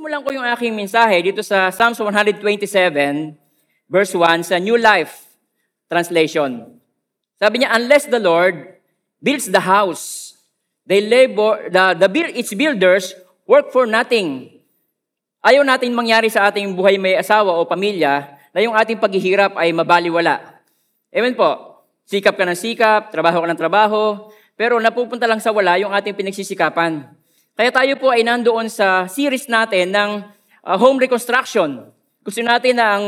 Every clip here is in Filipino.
Sisimulan ko yung aking mensahe dito sa Psalms 127, verse 1, sa New Life Translation. Sabi niya, unless the Lord builds the house, they labor, the, the its builders work for nothing. Ayaw natin mangyari sa ating buhay may asawa o pamilya na yung ating paghihirap ay mabaliwala. Amen po. Sikap ka ng sikap, trabaho ka ng trabaho, pero napupunta lang sa wala yung ating pinagsisikapan. Kaya tayo po ay nandoon sa series natin ng uh, home reconstruction. Gusto natin na ang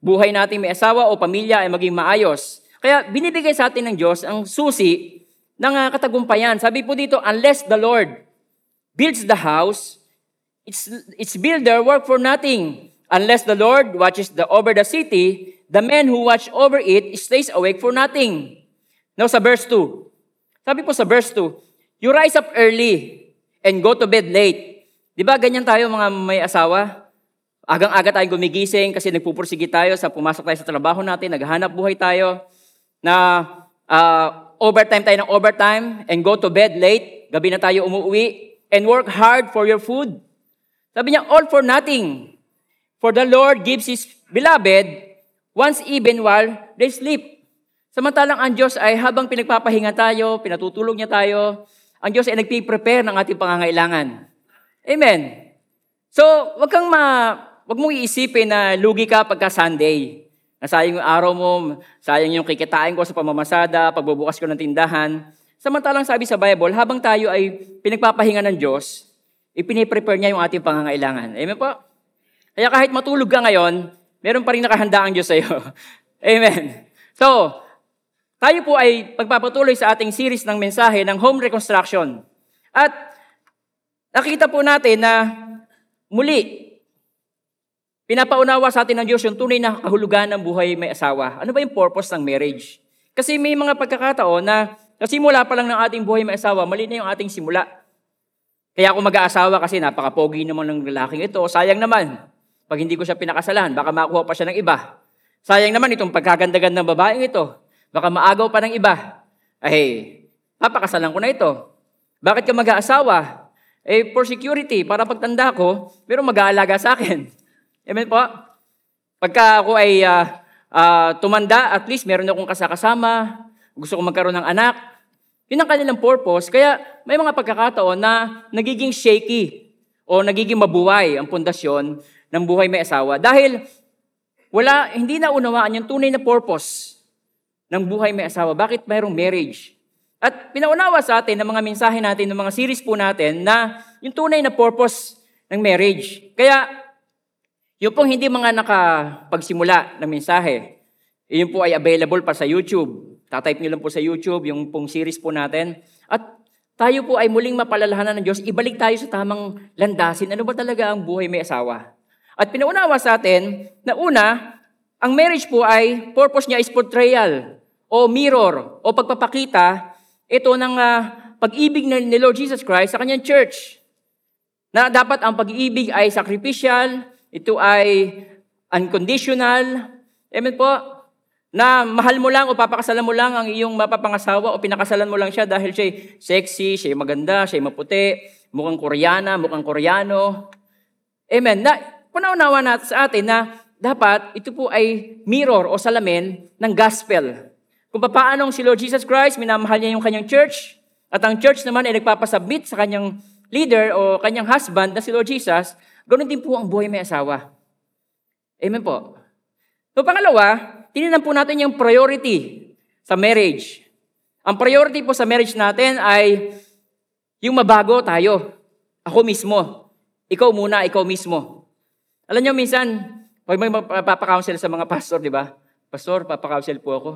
buhay natin may asawa o pamilya ay maging maayos. Kaya binibigay sa atin ng Diyos ang susi ng uh, katagumpayan. Sabi po dito, unless the Lord builds the house, its, its builder work for nothing. Unless the Lord watches the, over the city, the man who watch over it stays awake for nothing. Now sa verse 2. Sabi po sa verse 2, You rise up early and go to bed late. Di ba ganyan tayo mga may asawa? Agang-aga tayong gumigising kasi nagpupursige tayo sa pumasok tayo sa trabaho natin, naghahanap buhay tayo, na uh, overtime tayo ng overtime, and go to bed late, gabi na tayo umuwi, and work hard for your food. Sabi niya, all for nothing. For the Lord gives His beloved once even while they sleep. Samantalang ang Diyos ay habang pinagpapahinga tayo, pinatutulog niya tayo, ang Diyos ay nagpi-prepare ng ating pangangailangan. Amen. So, wag kang ma, wag mong iisipin na lugi ka pagka Sunday. Nasayang yung araw mo, sayang yung kikitain ko sa pamamasada, pagbubukas ko ng tindahan. Samantalang sabi sa Bible, habang tayo ay pinagpapahinga ng Diyos, ipiniprepare niya yung ating pangangailangan. Amen po? Kaya kahit matulog ka ngayon, meron pa rin nakahanda ang Diyos sa iyo. Amen. So, tayo po ay pagpapatuloy sa ating series ng mensahe ng home reconstruction. At nakita po natin na muli, pinapaunawa sa atin ng Diyos yung tunay na kahulugan ng buhay may asawa. Ano ba yung purpose ng marriage? Kasi may mga pagkakataon na kasimula pa lang ng ating buhay may asawa, mali na yung ating simula. Kaya ako mag-aasawa kasi napaka-pogi naman ng lalaking ito, sayang naman. Pag hindi ko siya pinakasalan, baka makuha pa siya ng iba. Sayang naman itong pagkaganda-ganda ng babaeng ito. Baka maagaw pa ng iba. Ay, papakasalan ko na ito. Bakit ka mag-aasawa? Eh, for security, para pagtanda ko, pero mag-aalaga sa akin. Amen po? Pagka ako ay uh, uh, tumanda, at least meron akong kasakasama, gusto ko magkaroon ng anak. Yun ang kanilang purpose. Kaya may mga pagkakataon na nagiging shaky o nagiging mabuhay ang pundasyon ng buhay may asawa. Dahil wala, hindi na unawaan yung tunay na purpose ng buhay may asawa. Bakit mayroong marriage? At pinaunawa sa atin ng mga mensahe natin, ng mga series po natin, na yung tunay na purpose ng marriage. Kaya, yung pong hindi mga nakapagsimula ng mensahe, yun po ay available pa sa YouTube. Tatype nyo lang po sa YouTube yung pong series po natin. At tayo po ay muling mapalalahanan ng Diyos, ibalik tayo sa tamang landasin. Ano ba talaga ang buhay may asawa? At pinaunawa sa atin na una, ang marriage po ay, purpose niya is portrayal o mirror o pagpapakita ito ng uh, pag-ibig ni Lord Jesus Christ sa kanyang church. Na dapat ang pag-ibig ay sacrificial, ito ay unconditional. Amen po? Na mahal mo lang o papakasalan mo lang ang iyong mapapangasawa o pinakasalan mo lang siya dahil siya sexy, siya maganda, siya maputi, mukhang koreana, mukhang koreano. Amen. Na, panaunawa natin sa atin na dapat ito po ay mirror o salamin ng gospel. Kung paano si Lord Jesus Christ, minamahal niya yung kanyang church, at ang church naman ay nagpapasubmit sa kanyang leader o kanyang husband na si Lord Jesus, ganoon din po ang buhay may asawa. Amen po. So pangalawa, tininan po natin yung priority sa marriage. Ang priority po sa marriage natin ay yung mabago tayo. Ako mismo. Ikaw muna, ikaw mismo. Alam niyo, minsan, pag may papakounsel sa mga pastor, di ba? Pastor, papakounsel po ako.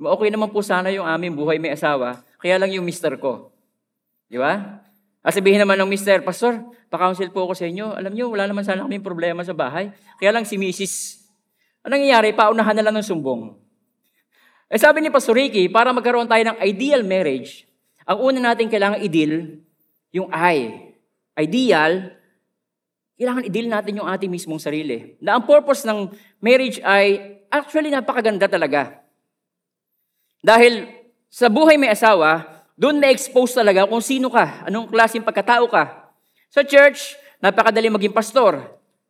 Okay naman po sana yung aming buhay may asawa, kaya lang yung mister ko. Di ba? At sabihin naman ng mister, Pastor, pa-counsel po ako sa inyo. Alam niyo, wala naman sana kaming problema sa bahay. Kaya lang si Mrs. Anong nangyayari? Paunahan na lang ng sumbong. Eh sabi ni Pastor Ricky, para magkaroon tayo ng ideal marriage, ang una natin kailangan i-deal, yung I. Ideal, kailangan i-deal natin yung ating mismong sarili. Na ang purpose ng marriage ay actually napakaganda talaga. Dahil sa buhay may asawa, doon na-expose talaga kung sino ka, anong klaseng pagkatao ka. Sa church, napakadali maging pastor.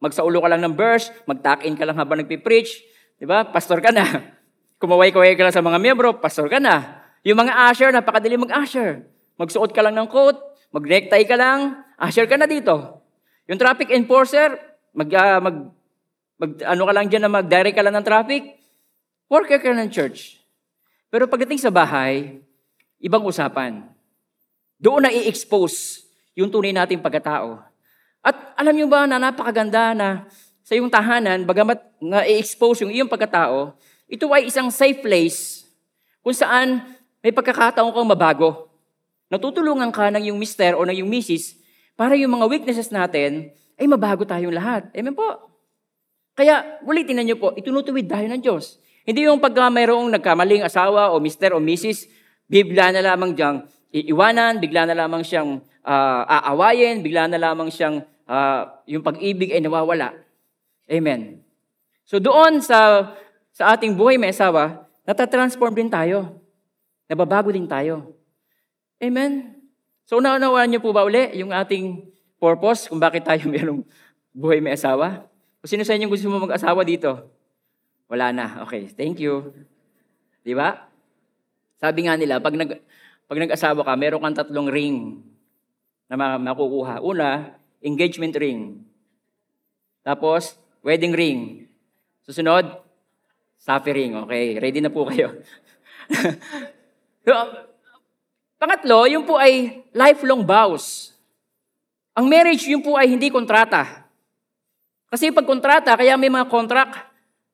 Magsaulo ka lang ng verse, mag-tuck-in ka lang habang nagpipreach, di ba? Pastor ka na. Kumaway-kaway ka lang sa mga miyembro, pastor ka na. Yung mga usher, napakadali mag-usher. Magsuot ka lang ng coat, mag-necktie ka lang, usher ka na dito. Yung traffic enforcer, mag, uh, mag, mag, ano ka lang dyan na mag-direct ka lang ng traffic, worker ka ng church. Pero pagdating sa bahay, ibang usapan. Doon na i-expose yung tunay nating pagkatao. At alam niyo ba na napakaganda na sa iyong tahanan, bagamat nga i-expose yung iyong pagkatao, ito ay isang safe place kung saan may pagkakataon kang mabago. Natutulungan ka ng yung mister o ng yung misis para yung mga weaknesses natin ay mabago tayong lahat. Amen po. Kaya, ulitin na niyo po, itunutuwid tayo ng Diyos. Hindi yung pagka mayroong nagkamaling asawa o mister o misis, bibla na lamang diyang iiwanan, bigla na lamang siyang uh, aawayin, bigla na lamang siyang uh, yung pag-ibig ay nawawala. Amen. So doon sa sa ating buhay may asawa, natatransform din tayo. Nababago din tayo. Amen. So naunawaan niyo po ba uli yung ating purpose kung bakit tayo mayroong buhay may asawa? O sino sa inyo gusto mo mag-asawa dito? Wala na. Okay, thank you. Di ba? Sabi nga nila, pag nag, pag nag-asawa ka, meron kang tatlong ring na makukuha. Una, engagement ring. Tapos, wedding ring. Susunod, safi ring. Okay, ready na po kayo. so, pangatlo, yung po ay lifelong vows. Ang marriage, yung po ay hindi kontrata. Kasi pag kontrata, kaya may mga contract.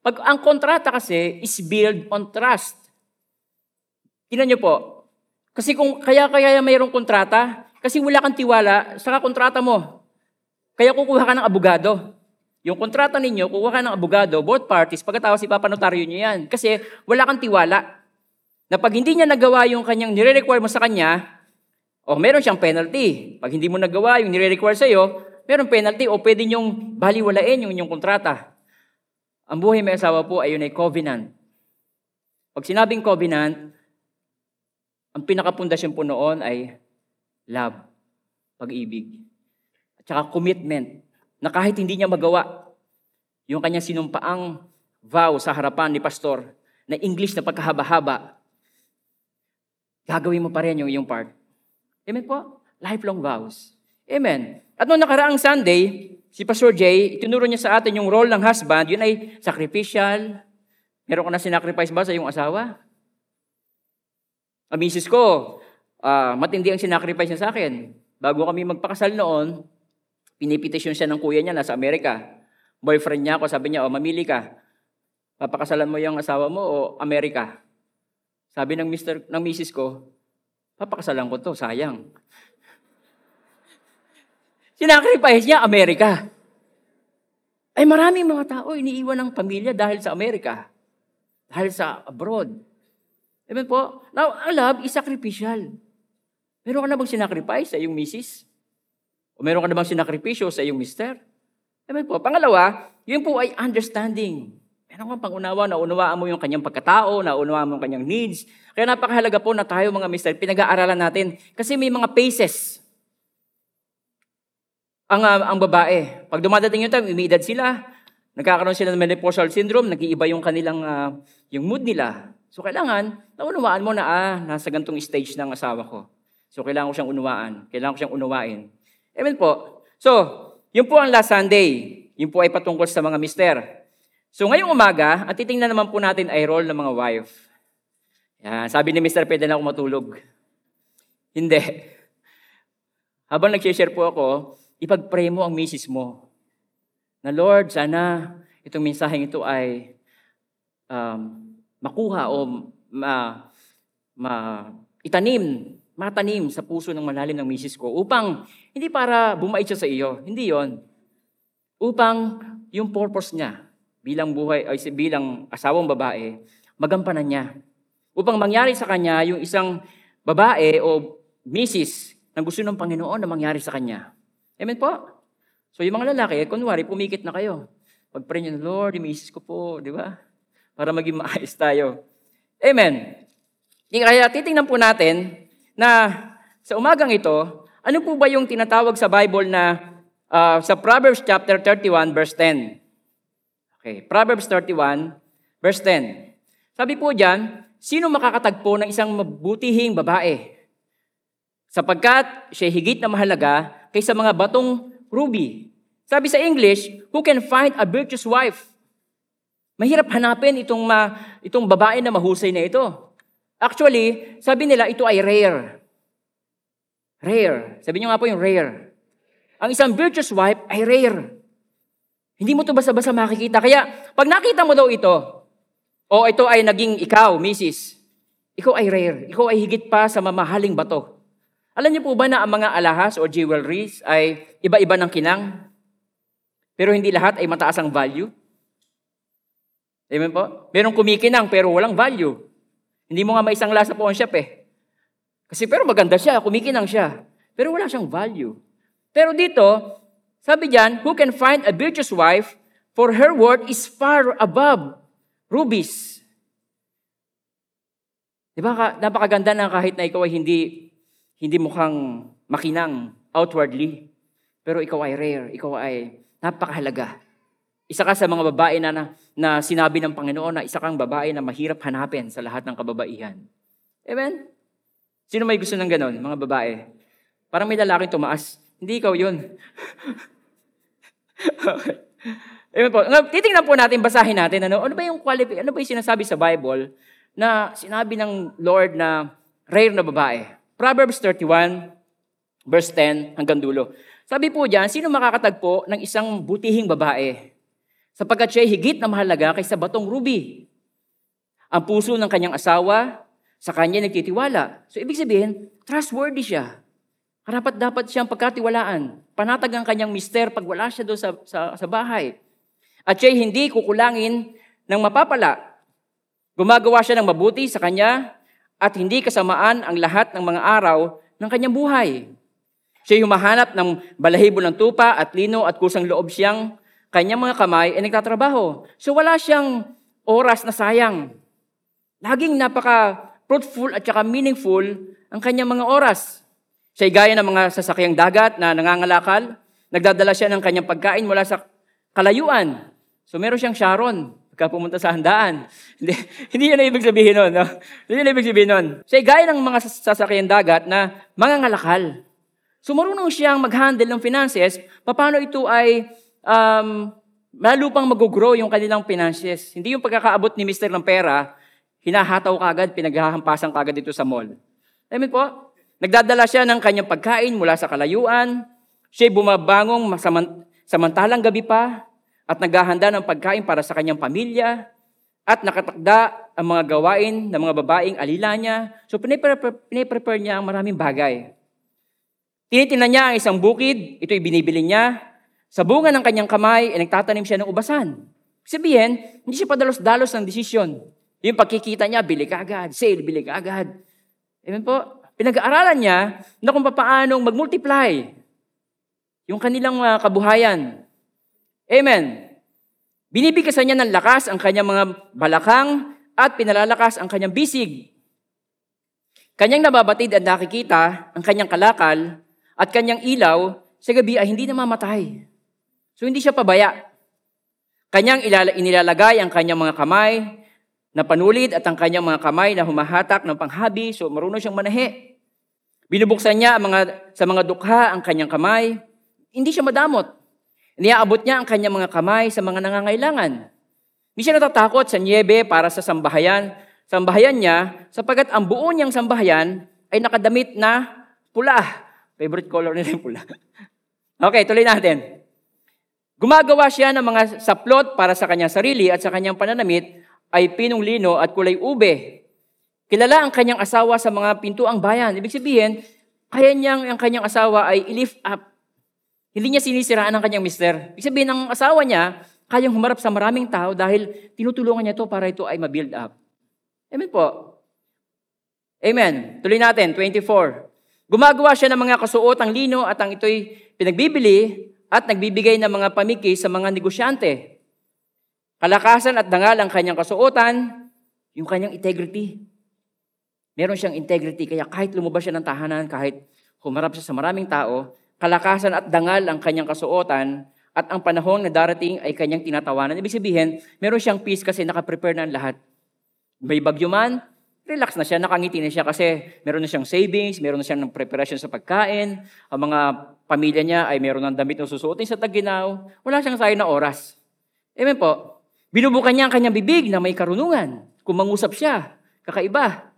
Pag ang kontrata kasi is build on trust. Tingnan niyo po, kasi kung kaya kaya mayroong kontrata, kasi wala kang tiwala sa kontrata mo. Kaya kukuha ka ng abogado. Yung kontrata ninyo, kukuha ka ng abogado, both parties, pagkatapos ipapanotaryo nyo yan. Kasi wala kang tiwala. Na pag hindi niya nagawa yung kanyang nire-require mo sa kanya, o meron siyang penalty. Pag hindi mo nagawa yung nire-require sa'yo, meron penalty o pwede nyong baliwalain yung inyong kontrata. Ang buhay may asawa po ay yun ay covenant. Pag sinabing covenant, ang pinakapundasyon po noon ay love, pag-ibig. At saka commitment na kahit hindi niya magawa, yung kanyang sinumpaang vow sa harapan ni pastor na English na pagkahaba-haba, gagawin mo pa rin yung iyong part. Amen po? Lifelong vows. Amen. At noong nakaraang Sunday, si Pastor Jay, itinuro niya sa atin yung role ng husband, yun ay sacrificial. Meron ka na sinacrifice ba sa iyong asawa? Ang misis ko, uh, matindi ang sinacrifice niya sa akin. Bago kami magpakasal noon, pinipetisyon siya ng kuya niya nasa Amerika. Boyfriend niya ako, sabi niya, oh, mamili ka. Papakasalan mo yung asawa mo o Amerika? Sabi ng mister, ng misis ko, papakasalan ko to, sayang. Sinacrifice niya, Amerika. Ay maraming mga tao iniiwan ng pamilya dahil sa Amerika. Dahil sa abroad. Amen po? Now, ang love is sacrificial. Meron ka na bang sinacrifice sa iyong misis? O meron ka na bang sinakripisyo sa iyong mister? Amen po. Pangalawa, yun po ay understanding. Meron kang pangunawa, naunawaan mo yung kanyang pagkatao, naunawaan mo yung kanyang needs. Kaya napakahalaga po na tayo mga mister, pinag-aaralan natin. Kasi may mga paces. Ang, uh, ang babae, pag dumadating yung time, umiidad sila, nagkakaroon sila ng menopausal syndrome, nag-iiba yung kanilang, uh, yung mood nila. So kailangan, naunawaan mo na, ah, nasa gantong stage ng asawa ko. So kailangan ko siyang unawaan. Kailangan ko siyang unawain. Amen po. So, yun po ang last Sunday. Yun po ay patungkol sa mga mister. So ngayong umaga, at titingnan naman po natin ay role ng mga wife. Yan, sabi ni Mr. pwede na ako matulog. Hindi. Habang nag-share po ako, ipag-pray mo ang misis mo. Na Lord, sana itong mensaheng ito ay um, makuha o ma, ma, itanim, matanim sa puso ng malalim ng misis ko upang hindi para bumait siya sa iyo. Hindi yon. Upang yung purpose niya bilang buhay ay bilang asawang babae, magampanan niya. Upang mangyari sa kanya yung isang babae o misis na gusto ng Panginoon na mangyari sa kanya. Amen po? So yung mga lalaki, kunwari, pumikit na kayo. Pag-pray niyo, Lord, yung misis ko po, di ba? para maging maayos tayo. Amen. Kaya titingnan po natin na sa umagang ito, ano po ba yung tinatawag sa Bible na uh, sa Proverbs chapter 31 verse 10. Okay, Proverbs 31 verse 10. Sabi po diyan, sino makakatagpo ng isang mabutihing babae? Sapagkat siya higit na mahalaga kaysa mga batong ruby. Sabi sa English, who can find a virtuous wife? Mahirap hanapin itong, ma, itong babae na mahusay na ito. Actually, sabi nila ito ay rare. Rare. Sabi niyo nga po yung rare. Ang isang virtuous wife ay rare. Hindi mo to basta-basta makikita. Kaya, pag nakita mo daw ito, o ito ay naging ikaw, misis, ikaw ay rare. Ikaw ay higit pa sa mamahaling bato. Alam niyo po ba na ang mga alahas o jewelries ay iba-iba ng kinang? Pero hindi lahat ay mataas ang value. Amen po? Merong kumikinang pero walang value. Hindi mo nga maisangla sa pawn shop eh. Kasi pero maganda siya, kumikinang siya. Pero wala siyang value. Pero dito, sabi diyan, who can find a virtuous wife for her worth is far above rubies. Di napakaganda na kahit na ikaw ay hindi, hindi mukhang makinang outwardly. Pero ikaw ay rare, ikaw ay napakahalaga. Isa ka sa mga babae na, na, na sinabi ng Panginoon na isa kang babae na mahirap hanapin sa lahat ng kababaihan. Amen? Sino may gusto ng ganon, mga babae? Parang may lalaking tumaas. Hindi ikaw yun. okay. Amen po. Titingnan po natin, basahin natin, ano, ano ba yung qualify, ano ba yung sinasabi sa Bible na sinabi ng Lord na rare na babae? Proverbs 31, verse 10 hanggang dulo. Sabi po diyan, sino makakatagpo ng isang butihing babae? sapagkat siya higit na mahalaga kaysa batong ruby. Ang puso ng kanyang asawa, sa kanya nagtitiwala. So ibig sabihin, trustworthy siya. Karapat dapat siyang pagkatiwalaan. Panatag ang kanyang mister pag wala siya doon sa, sa, sa bahay. At siya hindi kukulangin ng mapapala. Gumagawa siya ng mabuti sa kanya at hindi kasamaan ang lahat ng mga araw ng kanyang buhay. Siya humahanap ng balahibo ng tupa at lino at kusang loob siyang kanyang mga kamay ay nagtatrabaho. So wala siyang oras na sayang. Laging napaka-fruitful at saka meaningful ang kanyang mga oras. Siya gaya ng mga sasakyang dagat na nangangalakal. Nagdadala siya ng kanyang pagkain mula sa kalayuan. So meron siyang Sharon pagka pumunta sa handaan. Hindi, hindi yun ang ibig sabihin nun. No? Hindi yun ang ibig sabihin nun. Siya gaya ng mga sasakyang dagat na mangangalakal. So marunong siyang mag-handle ng finances, paano ito ay um, lalo pang mag-grow yung kanilang finances. Hindi yung pagkakaabot ni Mr. ng pera, hinahataw kagad, pinaghahampasan kagad dito sa mall. Amen po? Nagdadala siya ng kanyang pagkain mula sa kalayuan. Siya bumabangong samantalang gabi pa at naghahanda ng pagkain para sa kanyang pamilya at nakatakda ang mga gawain ng mga babaeng alila niya. So, piniprepare niya ang maraming bagay. Tinitingnan niya ang isang bukid, ito'y binibili niya, sa bunga ng kanyang kamay, ay nagtatanim siya ng ubasan. Sabihin, hindi siya padalos-dalos ng desisyon. Yung pagkikita niya, bili ka agad. Sale, bili ka agad. Amen po? Pinag-aaralan niya na kung paanong mag-multiply yung kanilang uh, kabuhayan. Amen. Binibigkasan niya ng lakas ang kanyang mga balakang at pinalalakas ang kanyang bisig. Kanyang nababatid at nakikita ang kanyang kalakal at kanyang ilaw sa gabi ay hindi namamatay. So hindi siya pabaya. Kanyang inilalagay ang kanyang mga kamay na panulid at ang kanyang mga kamay na humahatak ng panghabi, so marunong siyang manahi. Binubuksan niya ang mga, sa mga dukha ang kanyang kamay. Hindi siya madamot. Iniaabot niya ang kanyang mga kamay sa mga nangangailangan. Hindi siya natatakot sa niebe para sa sambahayan, sambahayan niya, sapagat ang buo niyang sambahayan ay nakadamit na pula. Favorite color nila yung pula. okay, tuloy natin. Gumagawa siya ng mga saplot para sa kanyang sarili at sa kanyang pananamit ay pinong lino at kulay ube. Kilala ang kanyang asawa sa mga pintuang bayan. Ibig sabihin, kaya niyang ang kanyang asawa ay i-lift up. Hindi niya sinisiraan ang kanyang mister. Ibig sabihin, ang asawa niya, kayang humarap sa maraming tao dahil tinutulungan niya ito para ito ay ma-build up. Amen po. Amen. Tuloy natin, 24. Gumagawa siya ng mga kasuotang lino at ang ito'y pinagbibili at nagbibigay ng mga pamiki sa mga negosyante. Kalakasan at dangal ang kanyang kasuotan, yung kanyang integrity. Meron siyang integrity, kaya kahit lumabas siya ng tahanan, kahit humarap siya sa maraming tao, kalakasan at dangal ang kanyang kasuotan, at ang panahon na darating ay kanyang tinatawanan. Ibig sabihin, meron siyang peace kasi nakaprepare na ang lahat. May bagyo man, relax na siya, nakangiti na siya kasi meron na siyang savings, meron na siyang preparation sa pagkain, ang mga pamilya niya ay meron ng damit na susuotin sa taginaw, wala siyang sayang na oras. Amen po. Binubukan niya ang kanyang bibig na may karunungan. Kung mangusap siya, kakaiba.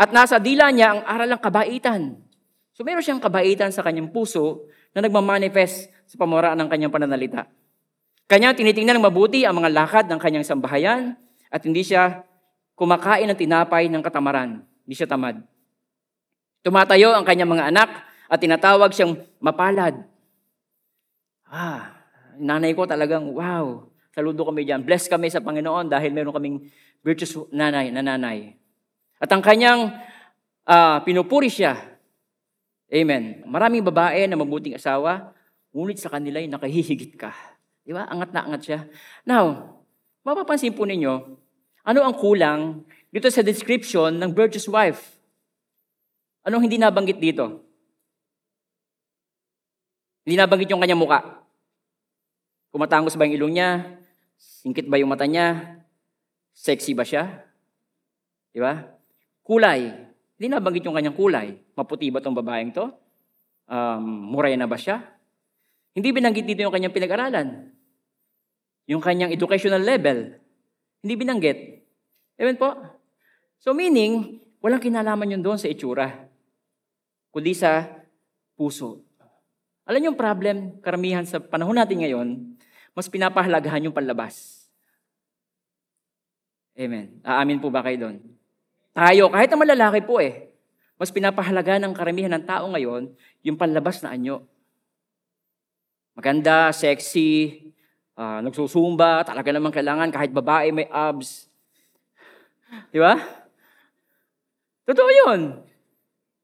At nasa dila niya ang aral ng kabaitan. So meron siyang kabaitan sa kanyang puso na nagmamanifest sa pamoraan ng kanyang pananalita. Kanya tinitingnan ng mabuti ang mga lakad ng kanyang sambahayan at hindi siya kumakain ng tinapay ng katamaran. Hindi siya tamad. Tumatayo ang kanyang mga anak at tinatawag siyang mapalad. Ah, nanay ko talagang, wow, saludo kami dyan. Bless kami sa Panginoon dahil meron kaming virtuous nanay, nanay. At ang kanyang uh, pinupuri siya. Amen. Maraming babae na mabuting asawa, Ngunit sa kanila ay nakahihigit ka. Di ba? Angat na angat siya. Now, mapapansin po ninyo, ano ang kulang dito sa description ng virtuous wife? Anong hindi nabanggit dito? Hindi nabanggit yung kanyang muka. Kumatangos ba yung ilong niya? Singkit ba yung mata niya? Sexy ba siya? Di ba? Kulay. Hindi nabanggit yung kanyang kulay. Maputi ba tong babaeng to? Um, morena ba siya? Hindi binanggit dito yung kanyang pinag-aralan. Yung kanyang educational level. Hindi binanggit. Amen po? So meaning, walang kinalaman yun doon sa itsura. Kundi sa puso. Alam niyo yung problem, karamihan sa panahon natin ngayon, mas pinapahalagahan yung panlabas. Amen. Aamin po ba kayo doon? Tayo, kahit ang malalaki po eh, mas pinapahalagahan ng karamihan ng tao ngayon yung panlabas na anyo. Maganda, sexy, uh, nagsusumba, talaga naman kailangan kahit babae may abs. Di ba? Totoo yun.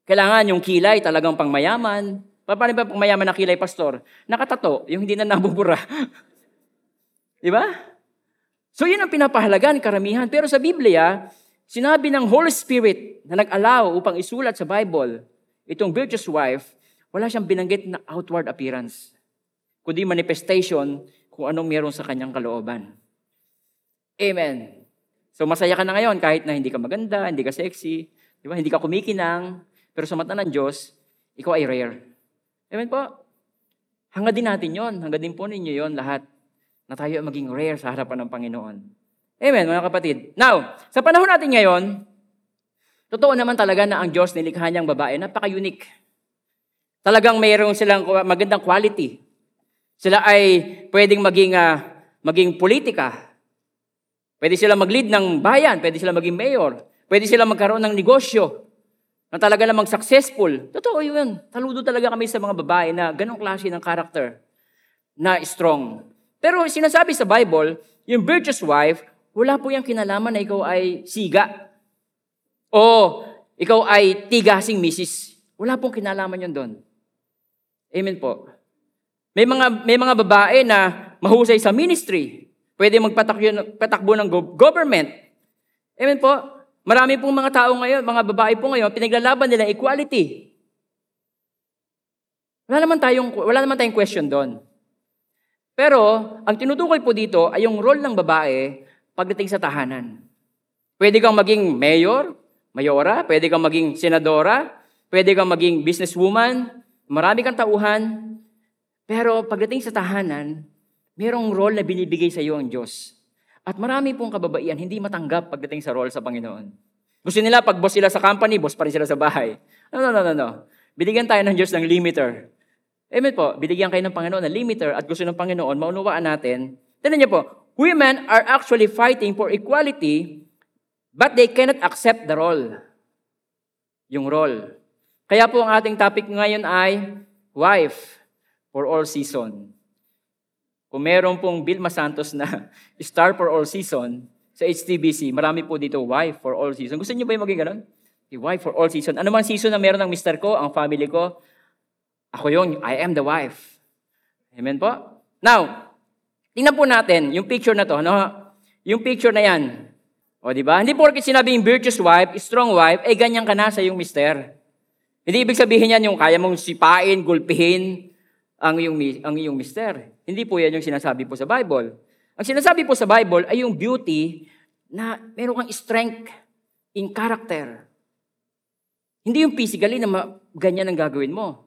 Kailangan yung kilay talagang pangmayaman. Paano ba pangmayaman na kilay, pastor? Nakatato, yung hindi na nabubura. Di ba? So yun ang pinapahalagan, karamihan. Pero sa Biblia, sinabi ng Holy Spirit na nag-allow upang isulat sa Bible, itong virtuous wife, wala siyang binanggit na outward appearance kundi manifestation kung anong meron sa kanyang kalooban. Amen. So masaya ka na ngayon kahit na hindi ka maganda, hindi ka sexy, di ba? hindi ka kumikinang, pero sa mata ng Diyos, ikaw ay rare. Amen po? Hanga din natin yon, hanga din po ninyo yon lahat na tayo maging rare sa harapan ng Panginoon. Amen, mga kapatid. Now, sa panahon natin ngayon, totoo naman talaga na ang Diyos nilikha niyang babae, napaka-unique. Talagang mayroong silang magandang quality. Sila ay pwedeng maging, uh, maging politika. Pwede sila mag-lead ng bayan, pwede sila maging mayor, pwede sila magkaroon ng negosyo na talaga namang successful. Totoo yun. Taludo talaga kami sa mga babae na ganong klase ng character na strong. Pero sinasabi sa Bible, yung virtuous wife, wala po yung kinalaman na ikaw ay siga. O ikaw ay tigasing misis. Wala pong kinalaman yun doon. Amen po. May mga, may mga babae na mahusay sa ministry. Pwede magpatakbo ng government. Amen po. Marami pong mga tao ngayon, mga babae po ngayon, pinaglalaban nila equality. Wala naman tayong, wala naman tayong question doon. Pero, ang tinutukoy po dito ay yung role ng babae pagdating sa tahanan. Pwede kang maging mayor, mayora, pwede kang maging senadora, pwede kang maging businesswoman, marami kang tauhan, pero pagdating sa tahanan, merong role na binibigay sa iyo ang Diyos. At marami pong kababaihan hindi matanggap pagdating sa role sa Panginoon. Gusto nila pag boss sila sa company, boss pa rin sila sa bahay. No, no, no, no, no. Binigyan tayo ng Diyos ng limiter. Amen po, binigyan kayo ng Panginoon ng limiter at gusto ng Panginoon, maunawaan natin. Tignan niyo po, women are actually fighting for equality, but they cannot accept the role. Yung role. Kaya po ang ating topic ngayon ay wife for all season. Kung meron pong Vilma Santos na star for all season sa HTBC, marami po dito wife for all season. Gusto niyo ba yung maging ganun? Wife for all season. Ano man season na meron ng mister ko, ang family ko, ako yung I am the wife. Amen po? Now, tingnan po natin yung picture na to. No? Yung picture na yan. O, di ba? Hindi porket sinabing virtuous wife, strong wife, eh ganyan ka na sa yung mister. Hindi ibig sabihin yan yung kaya mong sipain, gulpihin, ang iyong, ang iyong mister. Hindi po yan yung sinasabi po sa Bible. Ang sinasabi po sa Bible ay yung beauty na meron kang strength in character. Hindi yung physically na ganyan ang gagawin mo.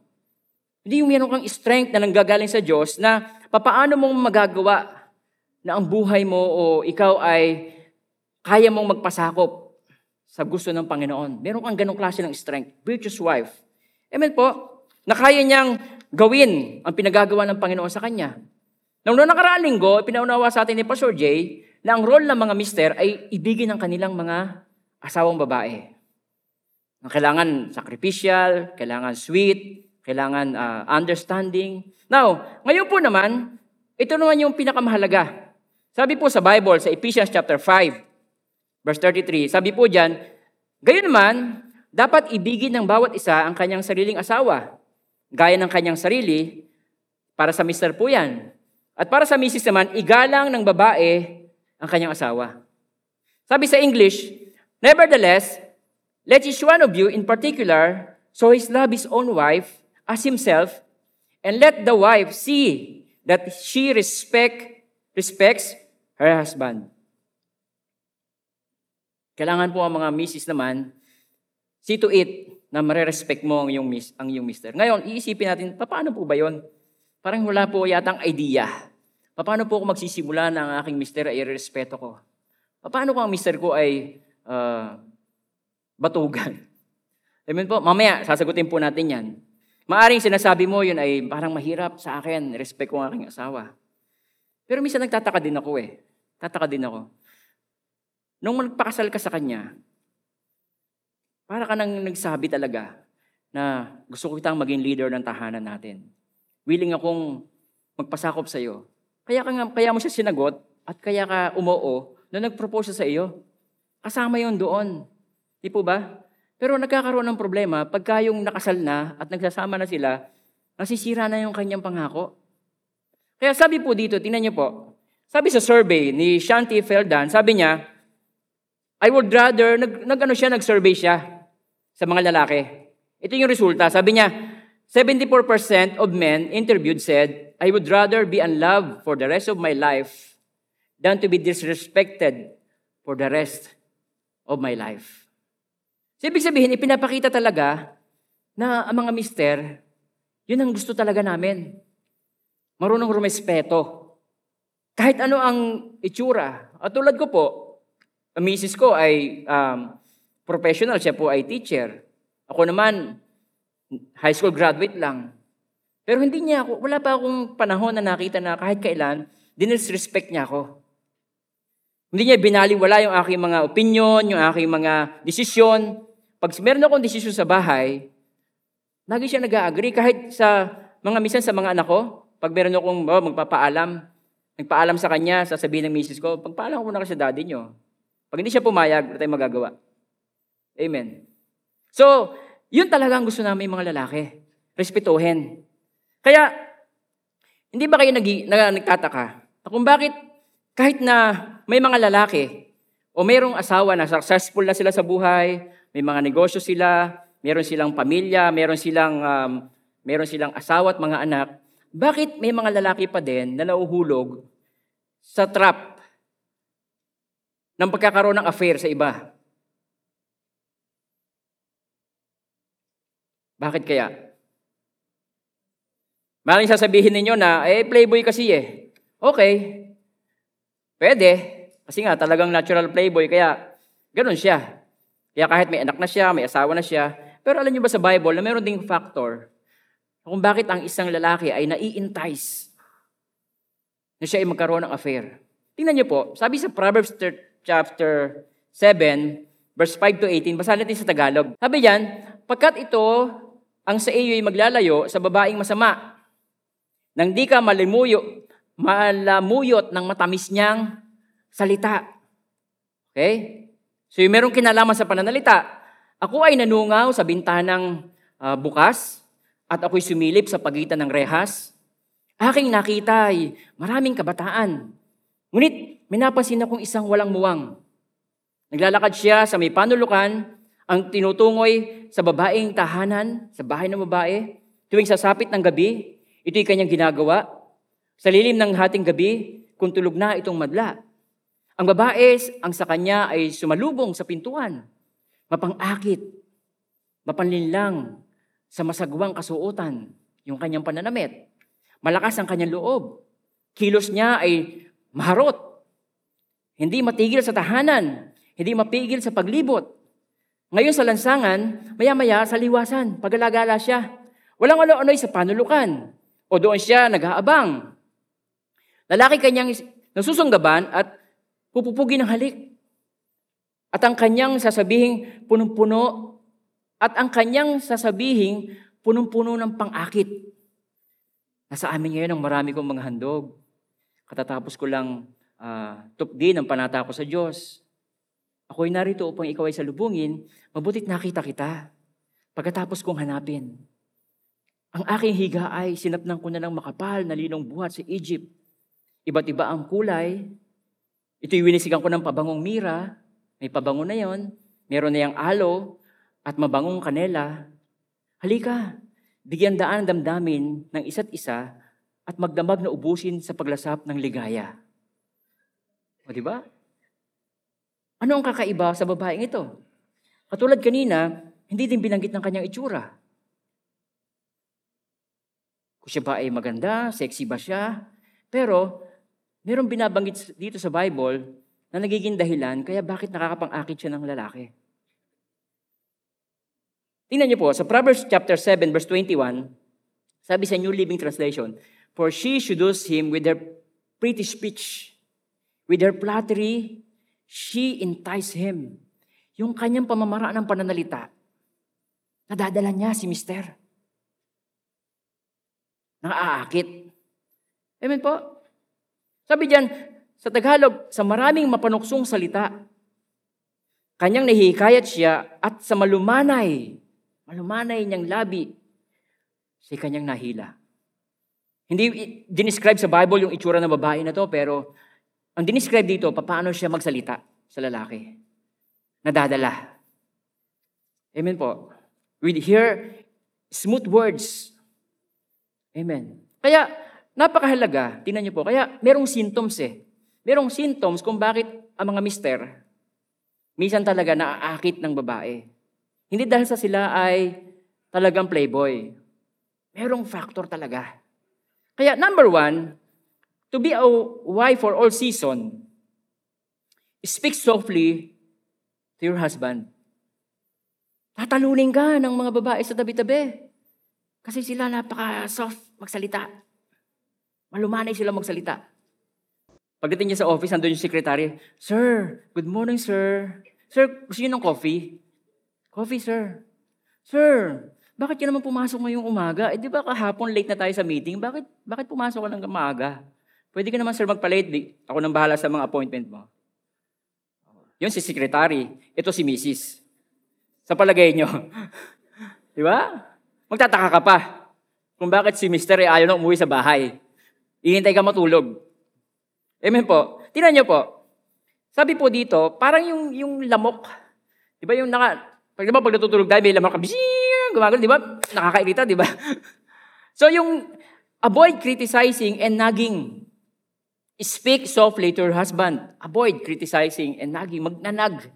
Hindi yung meron kang strength na nanggagaling sa Diyos na papaano mong magagawa na ang buhay mo o ikaw ay kaya mong magpasakop sa gusto ng Panginoon. Meron kang ganong klase ng strength. Virtuous wife. Amen po. Na kaya niyang gawin ang pinagagawa ng Panginoon sa kanya. Nung noong nakaraang linggo, pinaunawa sa atin ni Pastor Jay na ang role ng mga mister ay ibigin ng kanilang mga asawang babae. Kailangan sacrificial, kailangan sweet, kailangan ah, understanding. Now, ngayon po naman, ito naman yung pinakamahalaga. Sabi po sa Bible, sa Ephesians chapter 5, verse 33, sabi po dyan, gayon naman, dapat ibigin ng bawat isa ang kanyang sariling asawa, gaya ng kanyang sarili, para sa mister po yan. At para sa misis naman, igalang ng babae ang kanyang asawa. Sabi sa English, Nevertheless, let each one of you in particular so his love his own wife as himself, and let the wife see that she respect, respects her husband. Kailangan po ang mga misis naman, see to it na marerespect mo ang iyong, mis, ang iyong mister. Ngayon, iisipin natin, paano po ba yon? Parang wala po yatang idea. Paano po ako magsisimula na ang aking mister ay irespeto ko? Paano kung ang mister ko ay ah, batugan? Amen po. Mamaya, sasagutin po natin yan. Maaring sinasabi mo, yun ay parang mahirap sa akin. Respect ko ang aking asawa. Pero minsan nagtataka din ako eh. Tataka din ako. Nung magpakasal ka sa kanya, para ka nang nagsabi talaga na gusto ko kitang maging leader ng tahanan natin. Willing akong magpasakop sa iyo. Kaya, ka nga, kaya mo siya sinagot at kaya ka umoo na nag-propose sa iyo. Kasama yon doon. Di po ba? Pero nagkakaroon ng problema pagka yung nakasal na at nagsasama na sila, nasisira na yung kanyang pangako. Kaya sabi po dito, tingnan niyo po, sabi sa survey ni Shanti Feldan, sabi niya, I would rather, nag, nag ano siya, nag-survey siya sa mga lalaki. Ito yung resulta. Sabi niya, 74% of men interviewed said, I would rather be unloved for the rest of my life than to be disrespected for the rest of my life. So, ibig sabihin, ipinapakita talaga na ang mga mister, yun ang gusto talaga namin. Marunong rumespeto. Kahit ano ang itsura. At tulad ko po, ang misis ko ay um, professional, siya po ay teacher. Ako naman, high school graduate lang. Pero hindi niya ako, wala pa akong panahon na nakita na kahit kailan, dinisrespect niya ako. Hindi niya binaliwala yung aking mga opinion, yung aking mga desisyon. Pag meron akong desisyon sa bahay, lagi siya nag-agree kahit sa mga misan sa mga anak ko, pag meron akong oh, magpapaalam, nagpaalam sa kanya, sasabihin ng misis ko, pagpaalam ko muna kasi daddy niyo. Pag hindi siya pumayag, wala tayong magagawa. Amen. So, yun talaga ang gusto namin mga lalaki. Respetuhin. Kaya, hindi ba kayo nag, na, nagtataka na kung bakit kahit na may mga lalaki o mayroong asawa na successful na sila sa buhay, may mga negosyo sila, meron silang pamilya, meron silang, um, meron silang asawa at mga anak, bakit may mga lalaki pa din na nauhulog sa trap ng pagkakaroon ng affair sa iba? Bakit kaya? Maraming sasabihin ninyo na, eh, playboy kasi eh. Okay. Pwede. Kasi nga, talagang natural playboy, kaya ganun siya. Kaya kahit may anak na siya, may asawa na siya, pero alam niyo ba sa Bible na meron ding factor kung bakit ang isang lalaki ay nai-entice na siya ay magkaroon ng affair. Tingnan niyo po, sabi sa Proverbs chapter 7, verse 5 to 18, basahin natin sa Tagalog. Sabi diyan, pagkat ito ang sa iyo ay maglalayo sa babaeng masama, nang di ka malimuyo, malamuyot ng matamis niyang salita. Okay? So yung merong kinalaman sa pananalita, ako ay nanungaw sa bintanang uh, bukas at ako'y sumilip sa pagitan ng rehas. Aking nakita ay maraming kabataan. Ngunit may napansin akong isang walang muwang. Naglalakad siya sa may panulukan, ang tinutungoy sa babaeng tahanan, sa bahay ng babae, tuwing sasapit ng gabi, Ito'y kanyang ginagawa. Sa lilim ng hating gabi, kung tulog na itong madla. Ang babae, ang sa kanya ay sumalubong sa pintuan. Mapangakit, mapanlinlang sa masagwang kasuotan, yung kanyang pananamit. Malakas ang kanyang loob. Kilos niya ay maharot. Hindi matigil sa tahanan. Hindi mapigil sa paglibot. Ngayon sa lansangan, maya-maya sa liwasan, pagalagala siya. Walang ano-ano'y sa panulukan. O doon siya nag-aabang. Lalaki kanyang nasusunggaban at pupupugin ng halik. At ang kanyang sasabihing punong-puno at ang kanyang sasabihing punong-puno ng pang-akit. Nasa amin ngayon ang marami kong mga handog. Katatapos ko lang uh, tupdin ang panata ko sa Diyos. Ako'y narito upang ikaw ay salubungin, mabutit nakita kita. Pagkatapos kong hanapin. Ang aking higa ay sinapnang ko na ng makapal na linong buhat sa Egypt. Iba't iba ang kulay. Ito'y winisigan ko ng pabangong mira. May pabango na yon. Meron na yung alo at mabangong kanela. Halika, bigyan daan ang damdamin ng isa't isa at magdamag na ubusin sa paglasap ng ligaya. O di ba? Ano ang kakaiba sa babaeng ito? Katulad kanina, hindi din binanggit ng kanyang itsura. Kung siya ba ay maganda, sexy ba siya? Pero, merong binabanggit dito sa Bible na nagiging dahilan kaya bakit nakakapang-akit siya ng lalaki. Tingnan niyo po, sa Proverbs chapter 7, verse 21, sabi sa New Living Translation, For she seduced him with her pretty speech. With her flattery, she enticed him. Yung kanyang pamamaraan ng pananalita, nadadala niya si mister. Nang. Amen po? Sabi diyan, sa Tagalog, sa maraming mapanuksong salita, kanyang nahihikayat siya at sa malumanay, malumanay niyang labi, si kanyang nahila. Hindi dinescribe sa Bible yung itsura ng babae na to, pero ang dinescribe dito, paano siya magsalita sa lalaki. Nadadala. Amen po. We hear smooth words. Amen. Kaya, napakahalaga, tinan niyo po, kaya merong symptoms eh. Merong symptoms kung bakit ang mga mister, minsan talaga naaakit ng babae. Hindi dahil sa sila ay talagang playboy. Merong factor talaga. Kaya number one, To be a wife for all season, speak softly to your husband. Tatalunin ka ng mga babae sa tabi-tabi. Kasi sila napaka-soft magsalita. Malumanay sila magsalita. Pagdating niya sa office, andun yung secretary, Sir, good morning, sir. Sir, gusto niyo ng coffee? Coffee, sir. Sir, bakit ka naman pumasok ngayong umaga? Eh, di ba kahapon late na tayo sa meeting? Bakit, bakit pumasok ka ng maaga? Pwede ka naman, sir, magpa-late. Ako nang bahala sa mga appointment mo. Yun si secretary. Ito si Mrs. Sa palagay nyo. Di ba? Magtataka ka pa. Kung bakit si Mr. ay ayaw na umuwi sa bahay. Ihintay ka matulog. Amen po. Tinan nyo po. Sabi po dito, parang yung, yung lamok. Di ba yung naka, pag, diba, pag natutulog tayo, may lamok ka, gumagano, di ba? Nakakairita, di ba? so yung avoid criticizing and nagging. Speak softly to your husband. Avoid criticizing and nagging. Magnanag.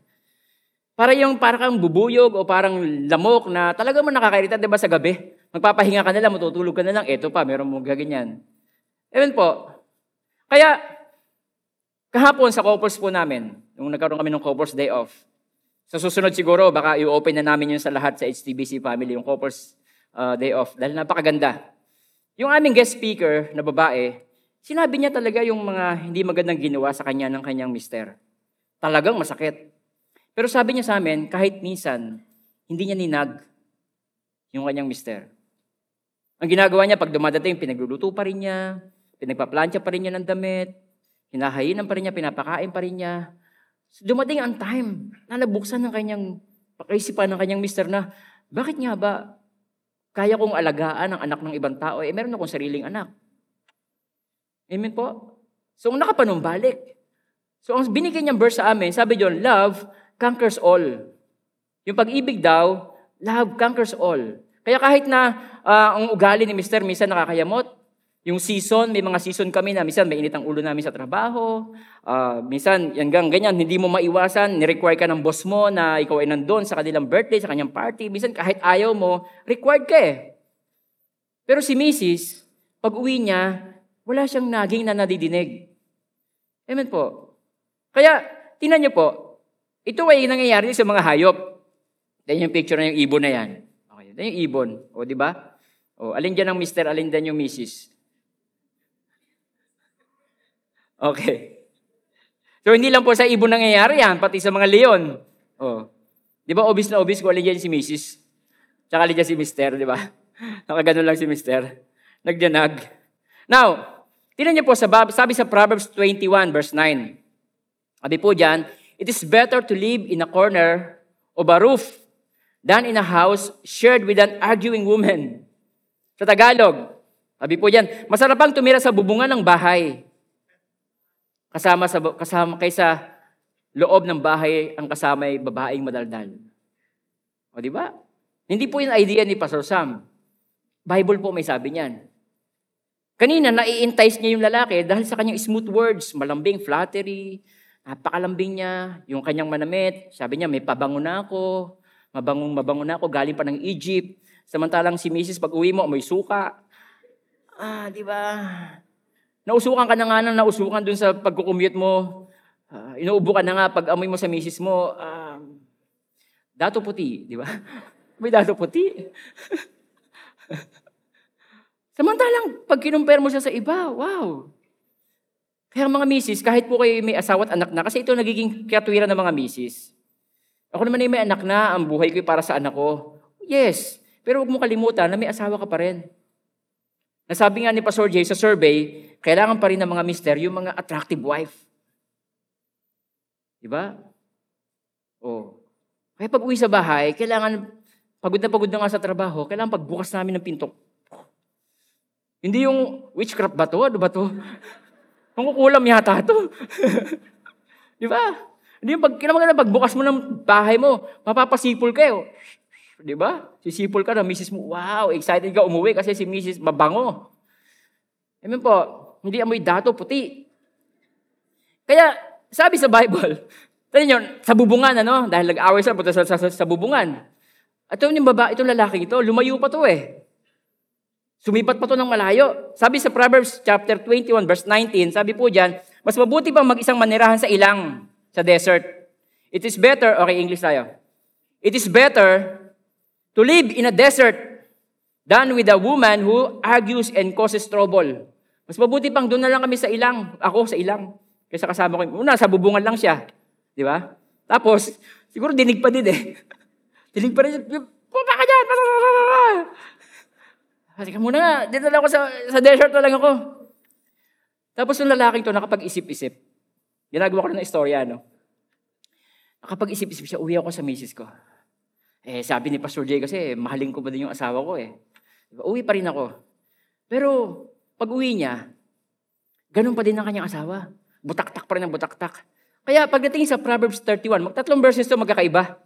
Para yung para kang bubuyog o parang lamok na talaga mo nakakairita, di ba, sa gabi? Magpapahinga ka na lang, matutulog ka na lang. Ito pa, meron mong gaganyan. Ewan po. Kaya, kahapon sa couples po namin, nung nagkaroon kami ng couples day off, sa susunod siguro, baka i-open na namin yun sa lahat sa HTBC family, yung couples uh, day off. Dahil napakaganda. Yung aming guest speaker na babae, Sinabi niya talaga yung mga hindi magandang ginawa sa kanya ng kanyang mister. Talagang masakit. Pero sabi niya sa amin, kahit minsan, hindi niya ninag yung kanyang mister. Ang ginagawa niya, pag dumadating, pinagluluto pa rin niya, pinagpaplantya pa rin niya ng damit, hinahayinan pa rin niya, pinapakain pa rin niya. Dumating ang time na nabuksan ng kanyang pakaisipan ng kanyang mister na, bakit nga ba kaya kong alagaan ang anak ng ibang tao? Eh, meron akong sariling anak. Amen po? So, nakapanumbalik. So, ang binigyan niyang verse sa amin, sabi doon, love conquers all. Yung pag-ibig daw, love conquers all. Kaya kahit na uh, ang ugali ni Mr. minsan nakakayamot, Yung season, may mga season kami na minsan may init ang ulo namin sa trabaho. Uh, minsan, yan gang ganyan, hindi mo maiwasan, ni-require ka ng boss mo na ikaw ay nandun sa kanilang birthday, sa kanyang party. Minsan kahit ayaw mo, required ka eh. Pero si Mrs., pag uwi niya, wala siyang naging na nadidinig. Amen po. Kaya, tinan niyo po, ito ay nangyayari sa mga hayop. Yan yung picture na yung ibon na yan. Okay, yan yung ibon. O, di ba? O, alin dyan ang mister, alin dyan yung Mrs. Okay. So, hindi lang po sa ibon nangyayari yan, pati sa mga leon. Oh. Di ba, obis na obis ko, alin si Mrs. Tsaka alin si Mister, di ba? Nakaganon lang si Mister. Nagdianag. Now, tinan niyo po, sa, sabi sa Proverbs 21, verse 9. Sabi po dyan, It is better to live in a corner of a roof than in a house shared with an arguing woman. Sa Tagalog, sabi po dyan, masarap ang tumira sa bubungan ng bahay Kasama sa kasama kaysa loob ng bahay ang kasama ay babaeng madaldal. O di ba? Hindi po yung idea ni Pastor Sam. Bible po may sabi niyan. Kanina, nai-entice niya yung lalaki dahil sa kanyang smooth words, malambing flattery, napakalambing niya, yung kanyang manamit, sabi niya, may pabango na ako, mabangong mabango na ako, galing pa ng Egypt. Samantalang si Mrs. pag uwi mo, may suka. Ah, di ba? Nausukan ka na nga nang nausukan dun sa pagkukumute mo. Uh, inuubo ka na nga pag amoy mo sa misis mo. Uh, dato puti, di ba? May dato puti. Samantalang, pag kinumpare mo siya sa iba, wow. Kaya mga misis, kahit po kayo may asawa at anak na, kasi ito nagiging katwiran ng mga misis. Ako naman ay may anak na, ang buhay ko para sa anak ko. Yes, pero huwag mo kalimutan na may asawa ka pa rin. Nasabi nga ni Pastor Jay sa survey, kailangan pa rin ng mga mister yung mga attractive wife. Diba? Oh. Kaya pag uwi sa bahay, kailangan, pagod na pagod na nga sa trabaho, kailangan pagbukas namin ng pinto. Hindi yung witchcraft ba to? Ano ba to? Ang kukulam yata to. Di ba? Hindi yung pag, kinamagan pagbukas mo ng bahay mo, mapapasipol kayo. Di ba? Sisipol ka na, misis mo, wow, excited ka umuwi kasi si misis mabango. Amen po, hindi amoy dato, puti. Kaya, sabi sa Bible, tayo nyo, sa bubungan, ano? Dahil nag-away sa, sa, sa, sa bubungan. At yung baba, itong lalaki ito, lumayo pa to eh. Sumipat pa to ng malayo. Sabi sa Proverbs chapter 21 verse 19, sabi po diyan, mas mabuti pang mag-isang manirahan sa ilang sa desert. It is better, okay, English tayo. It is better to live in a desert than with a woman who argues and causes trouble. Mas mabuti pang doon na lang kami sa ilang, ako sa ilang, kaysa kasama ko. Una, sa bubungan lang siya. Di ba? Tapos, siguro dinig pa din eh. dinig pa rin, pupa ka dyan! Kasi muna nga, dito lang ako sa, sa desert na lang ako. Tapos yung lalaking to, nakapag-isip-isip. Ginagawa ko na ng istorya, no? Nakapag-isip-isip siya, uwi ako sa misis ko. Eh, sabi ni Pastor Jay kasi, mahalin ko pa din yung asawa ko eh. Diba? Uwi pa rin ako. Pero, pag uwi niya, ganun pa din ang kanyang asawa. Butaktak pa rin ang butaktak. Kaya pagdating sa Proverbs 31, magtatlong verses to magkakaiba.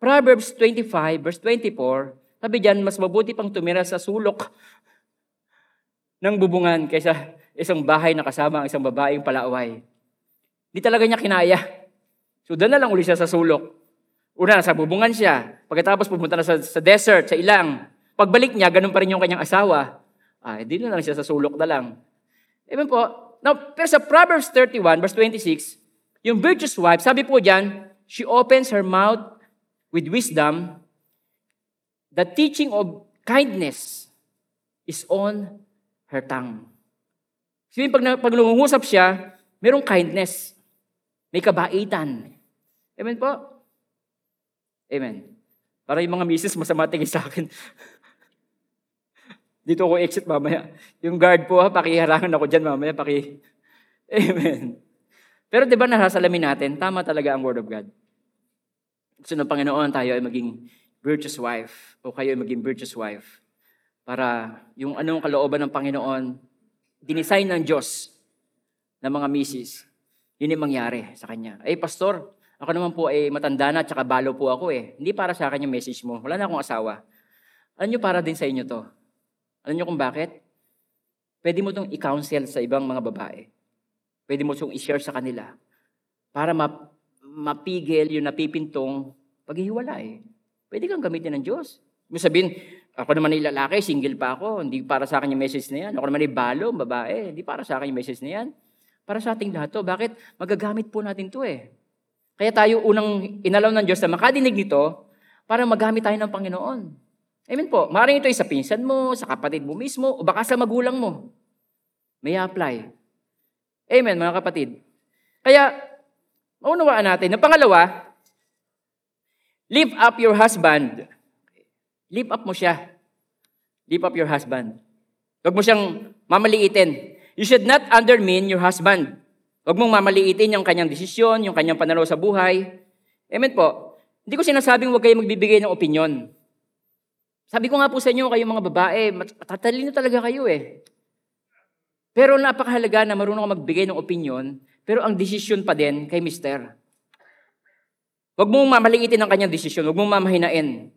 Proverbs 25, verse 24, sabi diyan, mas mabuti pang tumira sa sulok ng bubungan kaysa isang bahay na kasama ang isang babaeng palaaway. Hindi talaga niya kinaya. So, doon na lang uli siya sa sulok. Una, nasa bubungan siya. Pagkatapos pumunta na sa, sa desert, sa ilang. Pagbalik niya, ganun pa rin yung kanyang asawa. Ah, hindi na lang siya sa sulok na lang. Amen po. Now, pero sa Proverbs 31, verse 26, yung virtuous wife, sabi po dyan, she opens her mouth with wisdom. The teaching of kindness is on her tongue. Sabi pag, pag nangungusap siya, merong kindness. May kabaitan. Amen po? Amen. Para yung mga misis masama tingin sa akin. Dito ako exit mamaya. Yung guard po, ha, pakiharangan ako dyan mamaya. Paki... Amen. Pero di ba nasasalamin natin, tama talaga ang Word of God. Gusto ng Panginoon tayo ay maging virtuous wife o kayo ay maging virtuous wife para yung anong kalooban ng Panginoon, dinisign ng Diyos ng mga misis, yun yung mangyari sa kanya. Eh, pastor, ako naman po ay matanda na, tsaka balo po ako eh. Hindi para sa akin yung message mo. Wala na akong asawa. Alam nyo, para din sa inyo to. Alam nyo kung bakit? pwede mo itong i-counsel sa ibang mga babae. Pwede mo itong i-share sa kanila para map- mapigil yung napipintong paghihiwalay. Pwede kang gamitin ng Diyos. Mo sabihin, ako naman ay lalaki, single pa ako, hindi para sa akin yung message na yan. Ako naman ay balo, babae, hindi para sa akin yung message na yan. Para sa ating lahat to. Bakit? Magagamit po natin to eh. Kaya tayo unang inalaw ng Diyos na makadinig nito para magamit tayo ng Panginoon. Amen po. Maaaring ito ay sa pinsan mo, sa kapatid mo mismo, o baka sa magulang mo. May apply. Amen, mga kapatid. Kaya, maunawaan natin. Ang pangalawa, lift up your husband. Lift up mo siya. Lift up your husband. Huwag mo siyang mamaliitin. You should not undermine your husband. Huwag mong mamaliitin yung kanyang desisyon, yung kanyang pananaw sa buhay. Amen po. Hindi ko sinasabing huwag kayo magbibigay ng opinion. Sabi ko nga po sa inyo, kayong mga babae, matatalino talaga kayo eh. Pero napakahalaga na marunong ka magbigay ng opinion, pero ang desisyon pa din kay mister. Huwag mong mamaliitin ang kanyang desisyon, huwag mong mamahinain.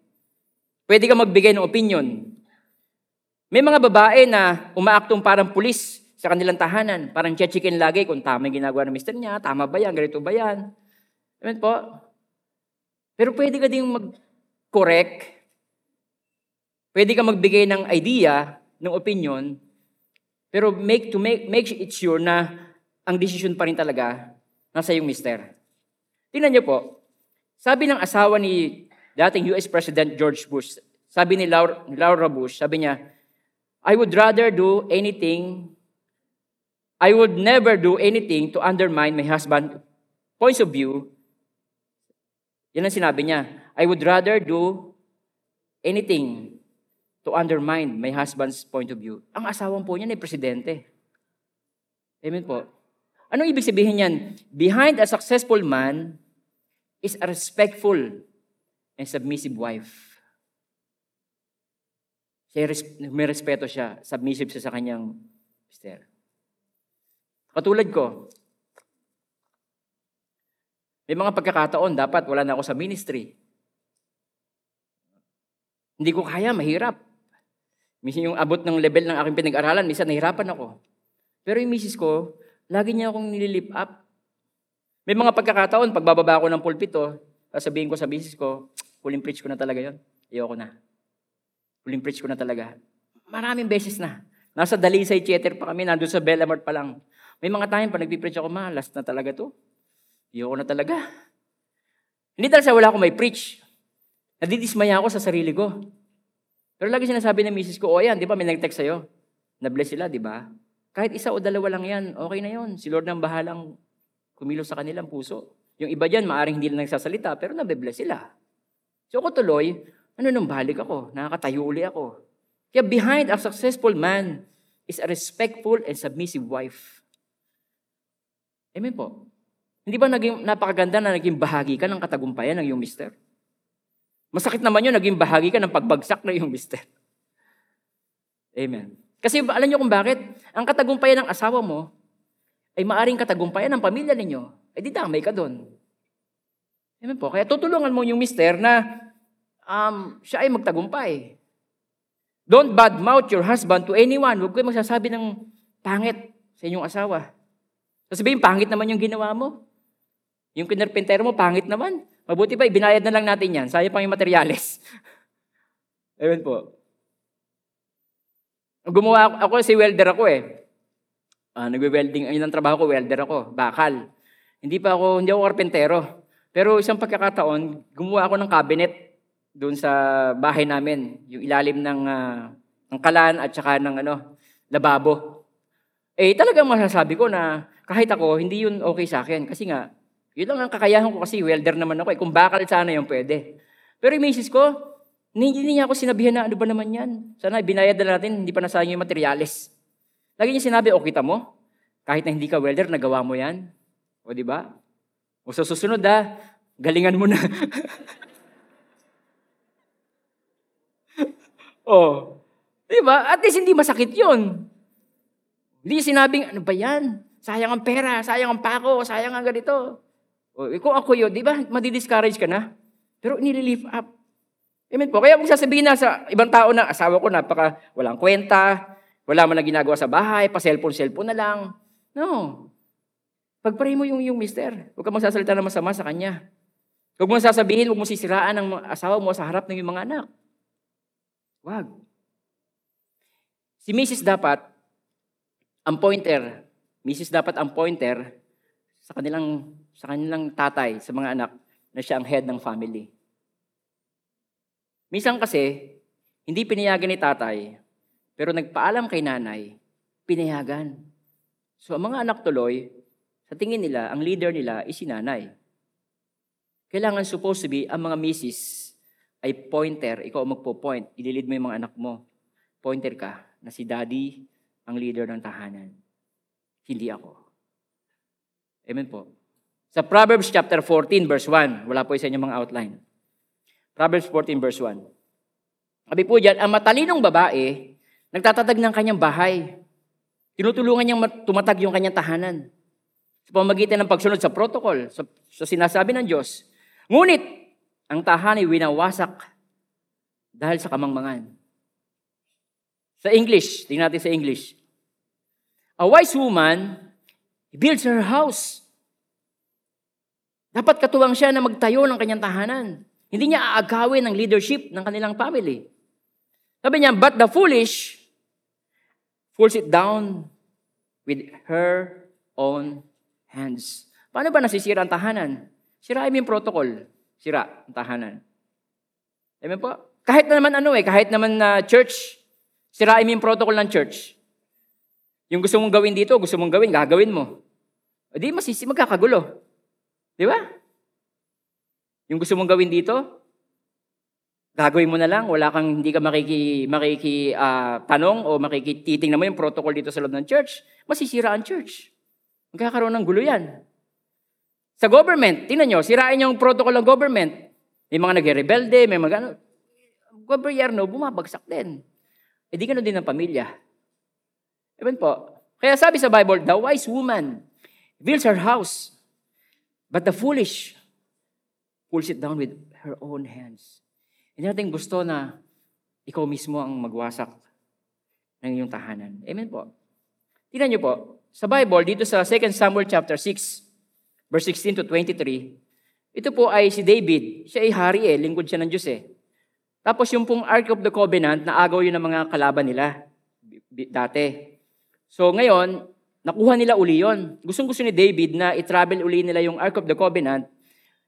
Pwede ka magbigay ng opinion. May mga babae na umaaktong parang pulis sa kanilang tahanan. Parang chichikin lagi kung tama yung ginagawa ng mister niya, tama ba yan, ganito ba yan. Amen po? Pero pwede ka ding mag-correct Pwede ka magbigay ng idea, ng opinion, pero make to make make it sure na ang decision pa rin talaga nasa yung mister. Tingnan niyo po. Sabi ng asawa ni dating US President George Bush, sabi ni Laura, Laura Bush, sabi niya, I would rather do anything, I would never do anything to undermine my husband's points of view. Yan ang sinabi niya. I would rather do anything to undermine my husband's point of view. Ang asawang po niya ay presidente. Amen po. Anong ibig sabihin niyan? Behind a successful man is a respectful and submissive wife. Siya, may respeto siya, submissive siya sa kanyang mister. Katulad ko, may mga pagkakataon, dapat wala na ako sa ministry. Hindi ko kaya, mahirap. Minsan yung abot ng level ng aking pinag-aralan, minsan nahirapan ako. Pero yung misis ko, lagi niya akong nililip up. May mga pagkakataon, pagbababa ko ng pulpito, sabihin ko sa misis ko, huling preach ko na talaga yon. Ayoko na. Huling preach ko na talaga. Maraming beses na. Nasa Dalisay Theater pa kami, nandun sa Bellamart pa lang. May mga time pa nagpipreach ako, ma, last na talaga to. Ayoko na talaga. Hindi talaga sa wala akong may preach. Nadidismaya ako sa sarili ko. Pero lagi sinasabi ng misis ko, o yan, di ba may nag-text sa'yo? Na-bless sila, di ba? Kahit isa o dalawa lang yan, okay na yon. Si Lord nang bahalang kumilos sa kanilang puso. Yung iba dyan, maaring hindi lang nagsasalita, pero nabe-bless sila. So ako tuloy, ano nung balik ako? Nakakatayo uli ako. Kaya behind a successful man is a respectful and submissive wife. Amen po. Hindi ba naging napakaganda na naging bahagi ka ng katagumpayan ng iyong mister? Masakit naman yun, naging bahagi ka ng pagbagsak na yung mister. Amen. Kasi alam niyo kung bakit? Ang katagumpayan ng asawa mo ay maaring katagumpayan ng pamilya ninyo. Eh di damay ka doon. Amen po. Kaya tutulungan mo yung mister na um, siya ay magtagumpay. Don't badmouth your husband to anyone. Huwag kayo magsasabi ng pangit sa inyong asawa. Sasabihin, pangit naman yung ginawa mo. Yung kinerpentero mo, pangit naman. Mabuti pa, ibinayad na lang natin yan. Sayang pang yung materyales. Ewan po. Gumawa ako, si welder ako eh. Uh, nagwe-welding, ayun ang trabaho ko, welder ako, bakal. Hindi pa ako, hindi ako karpentero. Pero isang pagkakataon, gumawa ako ng cabinet doon sa bahay namin. Yung ilalim ng, uh, ng kalan at saka ng ano, lababo. Eh talagang masasabi ko na kahit ako, hindi yun okay sa akin. Kasi nga, yun lang ang kakayahan ko kasi welder naman ako. Eh. Kung bakal sana yung pwede. Pero yung misis ko, hindi niya ako sinabihan na ano ba naman yan. Sana binayad na natin, hindi pa nasayang yung materialis. Lagi niya sinabi, o kita mo, kahit na hindi ka welder, nagawa mo yan. O di ba? O sa susunod ha, galingan mo na. oh. Di ba? At least hindi masakit yun. Hindi sinabing, ano ba yan? Sayang ang pera, sayang ang pako, sayang ang ganito. O, eh, kung ako yun, di ba, madidiscourage ka na? Pero nililift up. Amen po. Kaya kung sasabihin na sa ibang tao na, asawa ko napaka walang kwenta, Wala man na ginagawa sa bahay, pa cellphone-cellphone na lang. No. Pagpray mo yung, yung mister. Huwag ka magsasalita na masama sa kanya. Huwag mo sasabihin, huwag mo sisiraan ang asawa mo sa harap ng iyong mga anak. Huwag. Si Mrs. dapat, ang pointer, Mrs. dapat ang pointer sa kanilang, sa kanilang tatay, sa mga anak, na siya ang head ng family. Minsan kasi, hindi pinayagan ni tatay, pero nagpaalam kay nanay, pinayagan. So ang mga anak tuloy, sa tingin nila, ang leader nila is si nanay. Kailangan supposed to be, ang mga misis ay pointer, ikaw magpo-point, ililid mo yung mga anak mo. Pointer ka na si daddy ang leader ng tahanan. Hindi ako. Amen po. Sa Proverbs chapter 14 verse 1, wala po sa inyo mga outline. Proverbs 14 verse 1. Sabi po diyan, ang matalinong babae, nagtatatag ng kanyang bahay. Tinutulungan niyang tumatag yung kanyang tahanan. Sa pamagitan ng pagsunod sa protocol, sa, sa sinasabi ng Diyos. Ngunit, ang tahanan ay winawasak dahil sa kamangmangan. Sa English, tingnan natin sa English. A wise woman builds her house. Dapat katuwang siya na magtayo ng kanyang tahanan. Hindi niya aagawin ang leadership ng kanilang family. Sabi niya, but the foolish pulls it down with her own hands. Paano ba nasisira ang tahanan? Sirain mo yung protocol. Sira ang tahanan. Amen po? Kahit na naman ano eh, kahit naman na uh, church, sirain mo yung protocol ng church. Yung gusto mong gawin dito, gusto mong gawin, gagawin mo. O di, masisi, magkakagulo. Di ba? Yung gusto mong gawin dito, Gagawin mo na lang, wala kang hindi ka makiki makiki uh, tanong o makikititingnan mo yung protocol dito sa loob ng church, masisira ang church. Magkakaroon ng gulo yan. Sa government, tingnan nyo, sirain yung protocol ng government. May mga nagre-rebelde, may mga ano. Gobyerno, bumabagsak din. E di ganoon din ng pamilya. Ewan po. Kaya sabi sa Bible, the wise woman builds her house, but the foolish pulls it down with her own hands. Hindi natin gusto na ikaw mismo ang magwasak ng iyong tahanan. Amen po. Tingnan niyo po, sa Bible, dito sa 2 Samuel chapter 6, verse 16 to 23, ito po ay si David. Siya ay hari eh, lingkod siya ng Diyos eh. Tapos yung pong Ark of the Covenant, naagaw yun ng mga kalaban nila dati. So ngayon, nakuha nila uli yon. Gustong gusto ni David na i-travel uli nila yung Ark of the Covenant,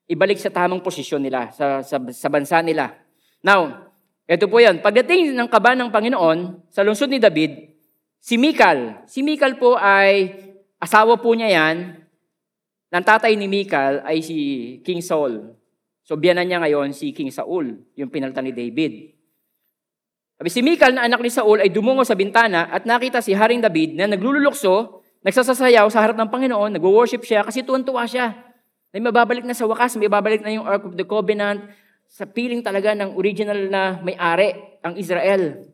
ibalik sa tamang posisyon nila, sa, sa, sa bansa nila. Now, ito po yan. Pagdating ng kaba ng Panginoon, sa lungsod ni David, si Mikal. Si Mikal po ay, asawa po niya yan, ng tatay ni Mikal ay si King Saul. So, biyanan niya ngayon si King Saul, yung pinaltan ni David. Sabi, si Mikal na anak ni Saul ay dumungo sa bintana at nakita si Haring David na naglululukso, nagsasasayaw sa harap ng Panginoon, nagwo-worship siya kasi tuwan-tuwa siya. May mababalik na sa wakas, may babalik na yung Ark of the Covenant, sa piling talaga ng original na may-ari, ang Israel.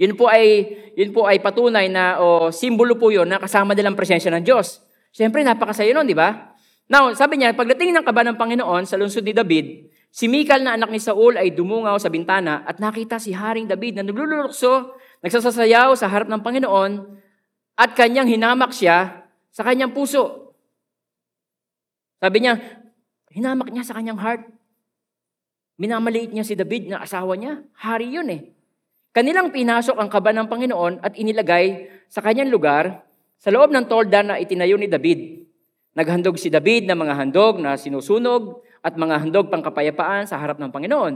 Yun po ay yun po ay patunay na o simbolo po 'yon na kasama nilang presensya ng Diyos. Siyempre napakasaya noon, di ba? Now, sabi niya, pagdating ng kaba ng Panginoon sa lungsod ni David, si Mikal na anak ni Saul ay dumungaw sa bintana at nakita si Haring David na naglulukso, nagsasasayaw sa harap ng Panginoon at kanyang hinamak siya sa kanyang puso. Sabi niya, hinamak niya sa kanyang heart. Minamaliit niya si David na asawa niya. Hari yun eh. Kanilang pinasok ang kaba ng Panginoon at inilagay sa kanyang lugar sa loob ng tolda na itinayo ni David. Naghandog si David ng mga handog na sinusunog at mga handog pangkapayapaan sa harap ng Panginoon.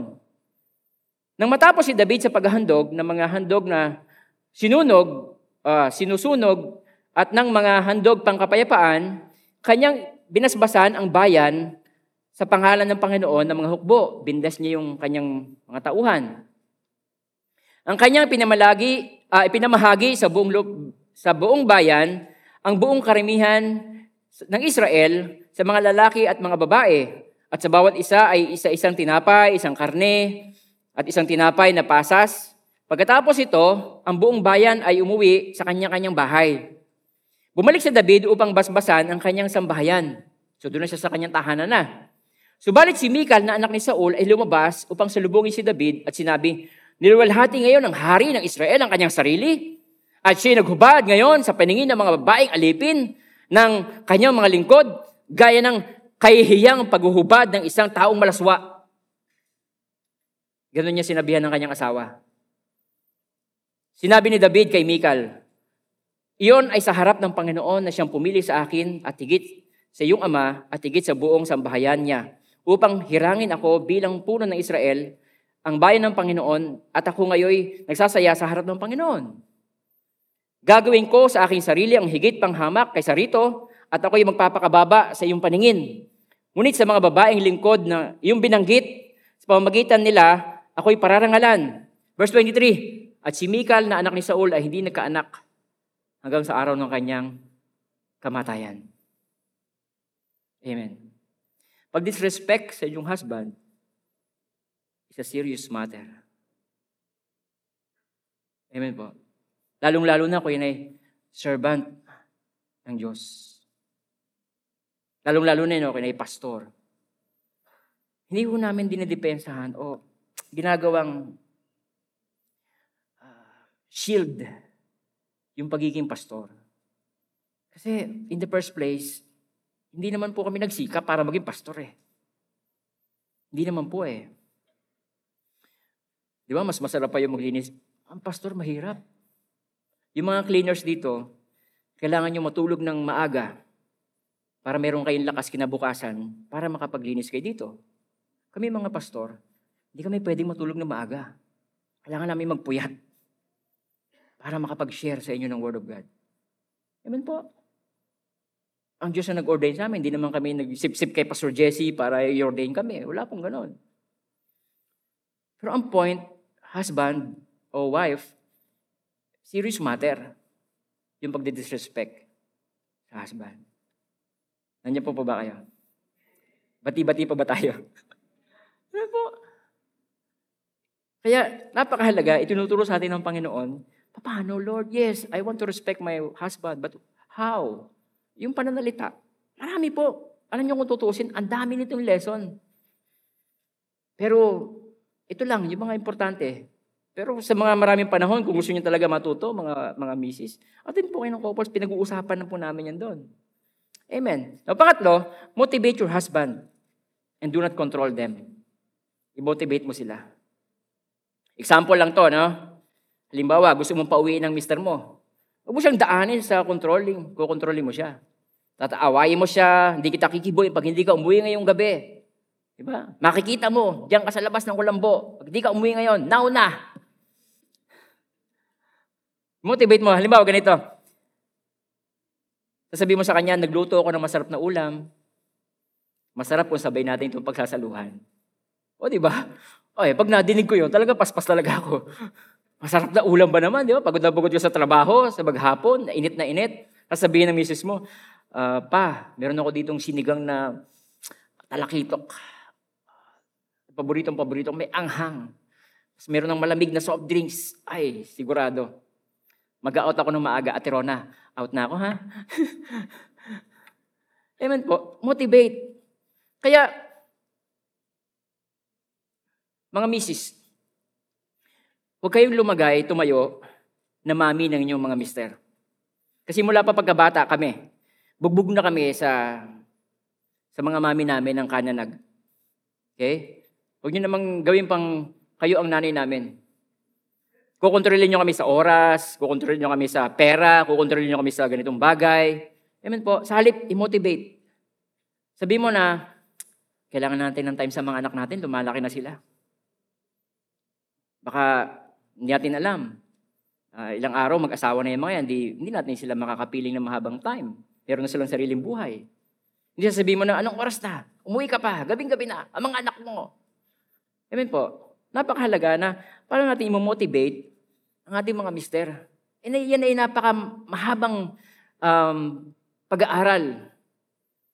Nang matapos si David sa paghahandog ng mga handog na sinunog, uh, sinusunog at ng mga handog pangkapayapaan, kanyang binasbasan ang bayan sa pangalan ng Panginoon ng mga hukbo. Bindas niya yung kanyang mga tauhan. Ang kanyang pinamalagi, uh, ipinamahagi sa buong, sa buong bayan ang buong karamihan ng Israel sa mga lalaki at mga babae. At sa bawat isa ay isa-isang tinapay, isang karne, at isang tinapay na pasas. Pagkatapos ito, ang buong bayan ay umuwi sa kanya-kanyang bahay. Bumalik sa David upang basbasan ang kanyang sambahayan. So doon na siya sa kanyang tahanan na. Subalit si Mikal na anak ni Saul ay lumabas upang salubungin si David at sinabi, Niluwalhati ngayon ng hari ng Israel ang kanyang sarili. At siya naghubad ngayon sa paningin ng mga babaeng alipin ng kanyang mga lingkod, gaya ng kahihiyang paghuhubad ng isang taong malaswa. Ganon niya sinabihan ng kanyang asawa. Sinabi ni David kay Mikal, Iyon ay sa harap ng Panginoon na siyang pumili sa akin at higit sa iyong ama at higit sa buong sambahayan niya upang hirangin ako bilang puno ng Israel, ang bayan ng Panginoon at ako ngayon nagsasaya sa harap ng Panginoon. Gagawin ko sa aking sarili ang higit pang hamak kaysa rito at ako'y magpapakababa sa iyong paningin. Ngunit sa mga babaeng lingkod na iyong binanggit, sa pamamagitan nila, ako'y pararangalan. Verse 23, At si Mikal na anak ni Saul ay hindi nagkaanak hanggang sa araw ng kanyang kamatayan. Amen. Pag-disrespect sa inyong husband is a serious matter. Amen po. Lalong-lalo na kung yun ay servant ng Diyos. Lalong-lalo na yun kung ay pastor. Hindi ko namin dinidepensahan o ginagawang uh, shield yung pagiging pastor. Kasi in the first place, hindi naman po kami nagsika para maging pastor eh. Hindi naman po eh. Di ba, mas masarap pa yung maglinis. Ang pastor mahirap. Yung mga cleaners dito, kailangan nyo matulog ng maaga para meron kayong lakas kinabukasan para makapaglinis kayo dito. Kami mga pastor, hindi kami pwedeng matulog ng maaga. Kailangan namin magpuyat para makapag-share sa inyo ng Word of God. Amen po. Ang Diyos na nag-ordain sa amin, hindi naman kami nagsip-sip kay Pastor Jesse para i-ordain kami. Wala pong ganon. Pero ang point, husband o wife, serious matter yung pagdi-disrespect sa husband. Nandiyan po pa ba kayo? Bati-bati pa ba tayo? ano po? Kaya napakahalaga, itinuturo sa atin ng Panginoon, paano, Lord? Yes, I want to respect my husband, but how? Yung pananalita, marami po. Alam niyo kung tutusin, ang dami nitong lesson. Pero ito lang, yung mga importante, pero sa mga maraming panahon, kung gusto niyo talaga matuto, mga, mga misis, atin po kayo ng couples, pinag-uusapan na po namin yan doon. Amen. Now, pangatlo, motivate your husband and do not control them. I-motivate mo sila. Example lang to, no? Halimbawa, gusto mong pauwiin ng mister mo. Huwag mo siyang daanin sa controlling. Kukontrolling mo siya. Tataawayin mo siya, hindi kita kikiboy pag hindi ka umuwi ngayong gabi. Diba? Makikita mo, diyan ka sa labas ng kulambo. Pag hindi ka umuwi ngayon, now na. Motivate mo. Halimbawa, ganito. Sasabihin mo sa kanya, nagluto ako ng masarap na ulam. Masarap kung sabay natin itong pagsasaluhan. O, di ba? O, eh, pag nadinig ko yun, talaga paspas talaga ako. Masarap na ulam ba naman, di ba? Pagod na pagod sa trabaho, sa maghapon, init na init. Sasabihin ng misis mo, uh, pa, meron ako ditong sinigang na talakitok. Paboritong paboritong may anghang. Tapos meron ng malamig na soft drinks. Ay, sigurado. Mag-out ako ng maaga, Ate Rona. Out na ako, ha? Amen po. Motivate. Kaya, mga misis, huwag kayong lumagay, tumayo, na mami ng inyong mga mister. Kasi mula pa pagkabata kami, bugbog na kami sa sa mga mami namin ng kananag. Okay? Huwag niyo namang gawin pang kayo ang nanay namin. Kukontrolin nyo kami sa oras, kukontrolin nyo kami sa pera, kukontrolin nyo kami sa ganitong bagay. Amen po. Sa halip, i-motivate. Sabi mo na, kailangan natin ng time sa mga anak natin, lumalaki na sila. Baka hindi natin alam. Uh, ilang araw, mag-asawa na yung mga yan, hindi, hindi natin sila makakapiling ng mahabang time. Meron na silang sariling buhay. Hindi sasabihin mo na, anong oras na? Umuwi ka pa, gabing-gabi na, ang mga anak mo. Amen po. Napakahalaga na paano natin i-motivate ang ating mga mister. E yan ay napaka mahabang um, pag-aaral.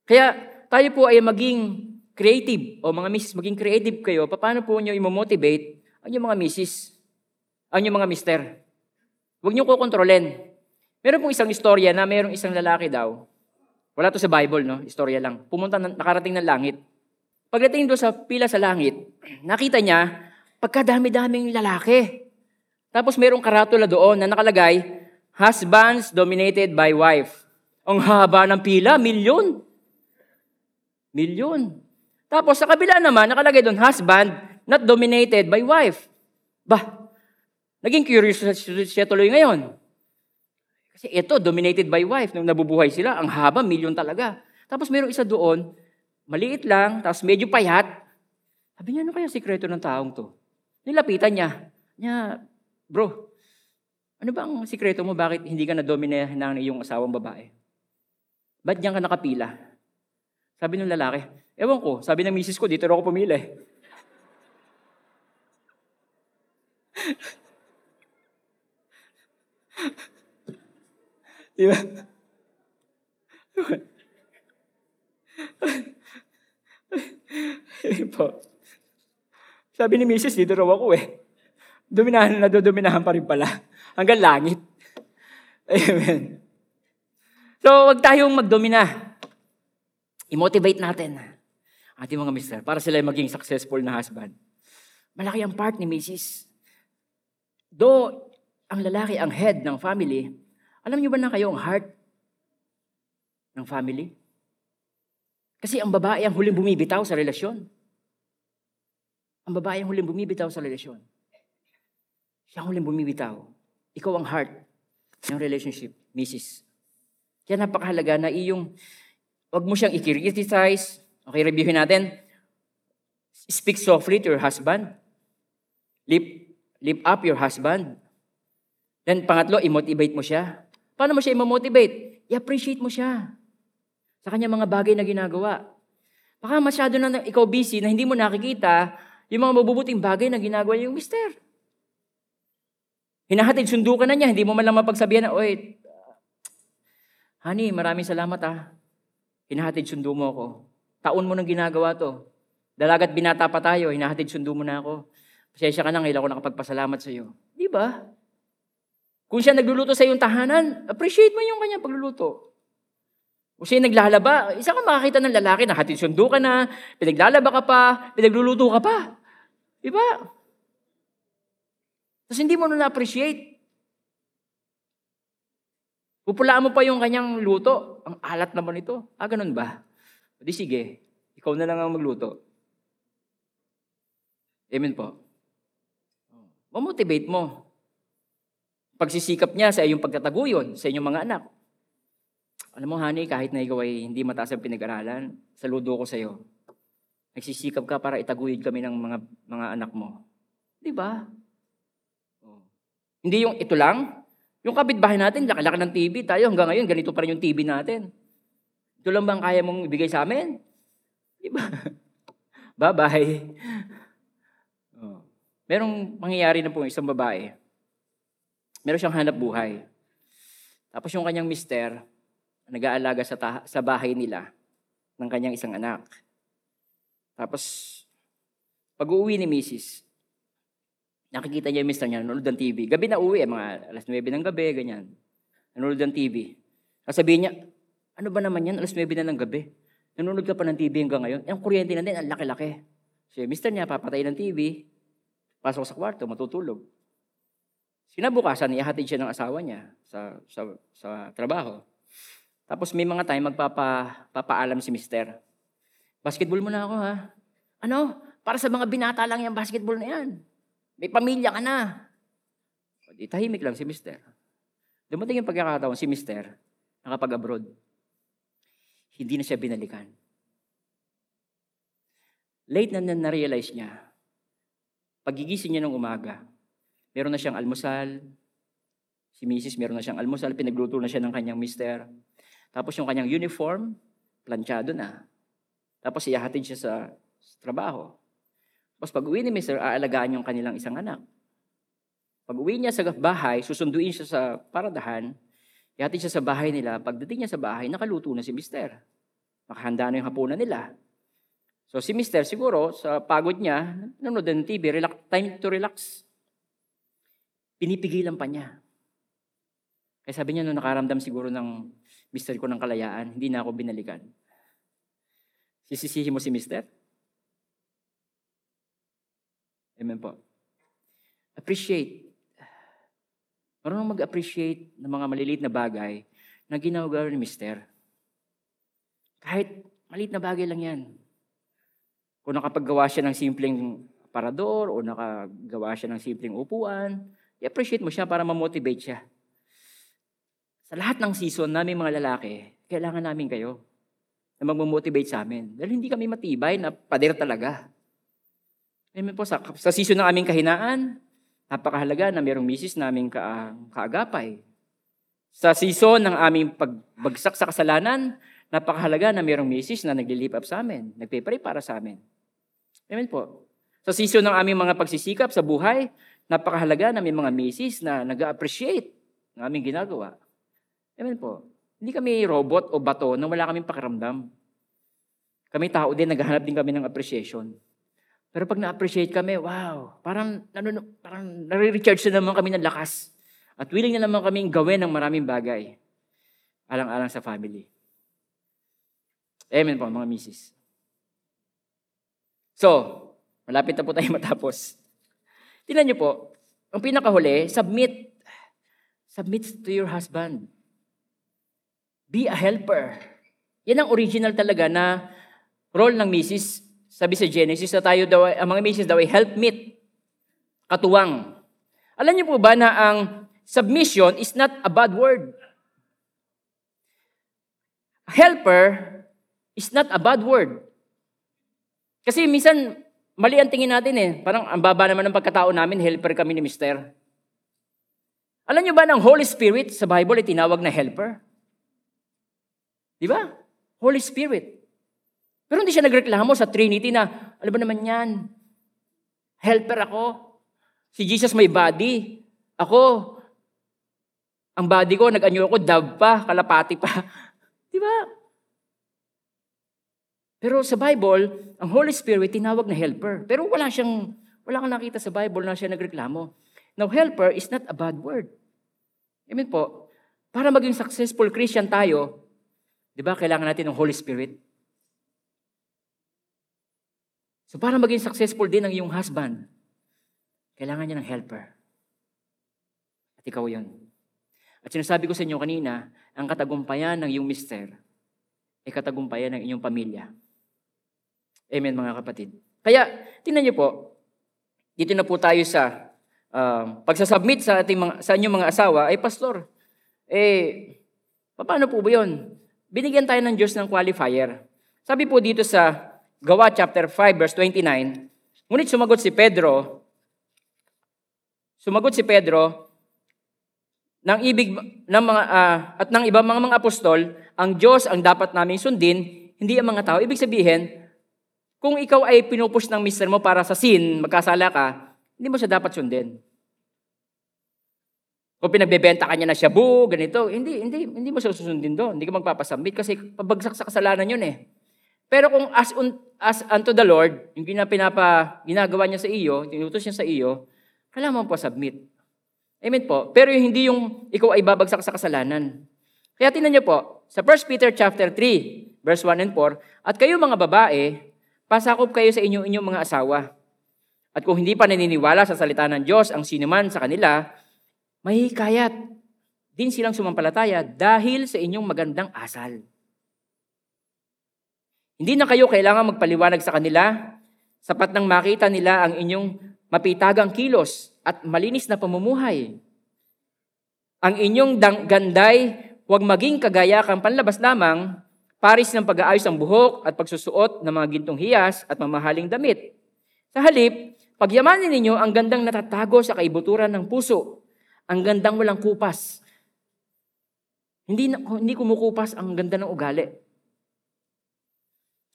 Kaya tayo po ay maging creative o mga misis, maging creative kayo. Paano po nyo i-motivate ang yung mga misis, ang yung mga mister? Huwag nyo kukontrolin. Meron pong isang istorya na mayroong isang lalaki daw. Wala to sa Bible, no? Istorya lang. Pumunta, nakarating ng langit. Pagdating doon sa pila sa langit, nakita niya, pagkadami-daming lalaki. Tapos mayroong karatula doon na nakalagay, husbands dominated by wife. Ang haba ng pila, milyon. Milyon. Tapos sa kabila naman, nakalagay doon, husband not dominated by wife. Bah, naging curious siya tuloy ngayon. Kasi ito, dominated by wife. Nung nabubuhay sila, ang haba, milyon talaga. Tapos mayroong isa doon, maliit lang, tapos medyo payat. Sabi niya, ano kaya sikreto ng taong to? Nilapitan niya. Niya, bro, ano ba ang sikreto mo? Bakit hindi ka na-dominate ng iyong asawang babae? Ba't diyan ka nakapila? Sabi ng lalaki, ewan ko, sabi ng misis ko, dito ako pumili. Di ba? Sabi ni Mrs. dito raw ako eh. Dominahan na dominahan pa rin pala. Hanggang langit. Amen. So, wag tayong magdomina. I-motivate natin ating mga mister para sila maging successful na husband. Malaki ang part ni Mrs. Though ang lalaki ang head ng family, alam niyo ba na kayo ang heart ng family? Kasi ang babae ang huling bumibitaw sa relasyon. Ang babae ang huling bumibitaw sa relasyon. Siya ang huling bumibitaw. Ikaw ang heart ng relationship, Mrs. Kaya napakahalaga na iyong, wag mo siyang i-criticize. Okay, reviewin natin. Speak softly to your husband. Lift, lift up your husband. Then pangatlo, i-motivate mo siya. Paano mo siya i-motivate? I-appreciate mo siya sa kanya mga bagay na ginagawa. Baka masyado na ikaw busy na hindi mo nakikita yung mga mabubuting bagay na ginagawa yung mister. Hinahatid, sundo ka na niya, hindi mo man lang mapagsabihan na, Oy, honey, maraming salamat ah. Hinahatid, sundo mo ako. Taon mo nang ginagawa to. Dalagat binata pa tayo, hinahatid, sundo mo na ako. Pasensya ka na, ngayon ako nakapagpasalamat sa iyo. Di ba? Kung siya nagluluto sa iyong tahanan, appreciate mo yung kanyang pagluluto. Kung siya naglalaba, isa ka makakita ng lalaki na hatid sundo ka na, pinaglalaba ka pa, pinagluluto ka pa. Di ba? Tapos hindi mo na na-appreciate. Pupulaan mo pa yung kanyang luto. Ang alat naman ito. Ah, ganun ba? O di sige, ikaw na lang ang magluto. Amen po. Mamotivate mo. Pagsisikap niya sa iyong pagtataguyon, sa inyong mga anak. Alam mo, honey, kahit na ikaw ay hindi mataas ang pinag-aralan, saludo ko sa iyo. Nagsisikap ka para itaguyod kami ng mga mga anak mo. Di ba? Hindi yung ito lang. Yung kapitbahay natin, laki-laki ng TV. Tayo hanggang ngayon, ganito pa rin yung TV natin. Ito lang bang kaya mong ibigay sa amin? Di ba? Bye-bye. Oh. Merong mangyayari na po isang babae. Meron siyang hanap buhay. Tapos yung kanyang mister, nag-aalaga sa, ta- sa bahay nila ng kanyang isang anak. Tapos, pag uwi ni Mrs., nakikita niya yung mister niya, nanonood ng TV. Gabi na uwi, eh, mga alas 9 ng gabi, ganyan. Nanonood ng TV. Sabihin niya, ano ba naman yan, alas 9 na ng gabi? Nanonood ka pa ng TV hanggang ngayon? Ang kuryente na din, ang laki-laki. So, mister niya, papatay ng TV, pasok sa kwarto, matutulog. Sinabukasan, ihatid siya ng asawa niya sa, sa, sa trabaho. Tapos may mga time magpapaalam si mister. Basketball mo na ako ha. Ano? Para sa mga binata lang yung basketball na yan. May pamilya ka na. O, di tahimik lang si mister. Dumating yung pagkakataon si mister, nakapag-abroad. Hindi na siya binalikan. Late na na-realize niya, pagigising niya ng umaga, meron na siyang almusal, si Mrs. meron na siyang almusal, pinagluto na siya ng kanyang mister. Tapos yung kanyang uniform, planchado na. Tapos iyahatid siya sa, sa trabaho. Tapos pag uwi ni Mr., aalagaan yung kanilang isang anak. Pag uwi niya sa bahay, susunduin siya sa paradahan, ihatid siya sa bahay nila. Pagdating niya sa bahay, nakaluto na si Mr. Makahanda na yung hapunan nila. So si Mr. siguro, sa pagod niya, nanonood ng TV, relax, time to relax. Pinipigilan pa niya. Kaya sabi niya, nung nakaramdam siguro ng mister ko ng kalayaan, hindi na ako binalikan. Sisisihi mo si mister? Amen po. Appreciate. Marunong mag-appreciate ng mga maliliit na bagay na ginagawa ni Mister. Kahit maliit na bagay lang yan. Kung nakapaggawa siya ng simpleng parador o nakagawa siya ng simpleng upuan, i-appreciate mo siya para ma-motivate siya. Sa lahat ng season namin mga lalaki, kailangan namin kayo na mag-motivate sa amin. Dahil hindi kami matibay na pader talaga. Amen po, sa, sa season ng aming kahinaan, napakahalaga na mayroong misis naming ka, kaagapay. Sa season ng aming pagbagsak sa kasalanan, napakahalaga na mayroong misis na naglilip up sa amin, nagpe-pray para sa amin. Amen po. Sa season ng aming mga pagsisikap sa buhay, napakahalaga na may mga misis na nag-appreciate ng aming ginagawa. Amen po. Hindi kami robot o bato na wala kaming pakiramdam. Kami tao din, naghahanap din kami ng appreciation. Pero pag na-appreciate kami, wow, parang, ano, parang nare-recharge na naman kami ng lakas. At willing na naman kami gawin ng maraming bagay. Alang-alang sa family. Amen po, mga misis. So, malapit na po tayo matapos. Tingnan niyo po, ang pinakahuli, submit. Submit to your husband. Be a helper. Yan ang original talaga na role ng misis. Sabi sa Genesis na tayo daw, ang mga misis daw ay helpmeet. Katuwang. Alam niyo po ba na ang submission is not a bad word? Helper is not a bad word. Kasi minsan, mali ang tingin natin eh. Parang ang baba naman ng pagkatao namin, helper kami ni Mister. Alam niyo ba ng Holy Spirit sa Bible ay tinawag na helper? Di ba? Holy Spirit. Pero hindi siya nagreklamo sa Trinity na, ano ba naman yan? Helper ako. Si Jesus may body. Ako, ang body ko, nag-anyo ako, dove pa, kalapati pa. Di ba? Pero sa Bible, ang Holy Spirit tinawag na helper. Pero wala siyang, wala kang nakita sa Bible na siya nagreklamo. Now, helper is not a bad word. Amen po. Para maging successful Christian tayo, Di ba kailangan natin ng Holy Spirit? So para maging successful din ang iyong husband, kailangan niya ng helper. At ikaw yon. At sinasabi ko sa inyo kanina, ang katagumpayan ng iyong mister ay katagumpayan ng inyong pamilya. Amen mga kapatid. Kaya, tingnan niyo po, dito na po tayo sa uh, pagsasubmit sa ating mga, sa inyong mga asawa, ay pastor, eh, paano po ba yun? binigyan tayo ng Diyos ng qualifier. Sabi po dito sa Gawa chapter 5 verse 29, ngunit sumagot si Pedro, sumagot si Pedro, ng ibig ng mga uh, at ng ibang mga mga apostol, ang Diyos ang dapat naming sundin, hindi ang mga tao. Ibig sabihin, kung ikaw ay pinupush ng mister mo para sa sin, magkasala ka, hindi mo siya dapat sundin. Kung pinagbebenta ka niya na shabu, ganito, hindi, hindi, hindi mo susundin doon. Hindi ka magpapasambit kasi pabagsak sa kasalanan yun eh. Pero kung as, un, as unto the Lord, yung pinapa, ginagawa niya sa iyo, tinutos niya sa iyo, kailangan mo po submit. Amen po. Pero hindi yung ikaw ay babagsak sa kasalanan. Kaya tinan niyo po, sa 1 Peter chapter 3, verse 1 and 4, At kayo mga babae, pasakop kayo sa inyong inyong mga asawa. At kung hindi pa naniniwala sa salita ng Diyos ang sinuman sa kanila, may kayat din silang sumampalataya dahil sa inyong magandang asal. Hindi na kayo kailangan magpaliwanag sa kanila, sapat nang makita nila ang inyong mapitagang kilos at malinis na pamumuhay. Ang inyong ganday, huwag maging kagaya kang panlabas lamang, paris ng pag-aayos ng buhok at pagsusuot ng mga gintong hiyas at mamahaling damit. Sa halip, pagyamanin ninyo ang gandang natatago sa kaibuturan ng puso ang gandang walang kupas. Hindi, hindi kumukupas ang ganda ng ugali.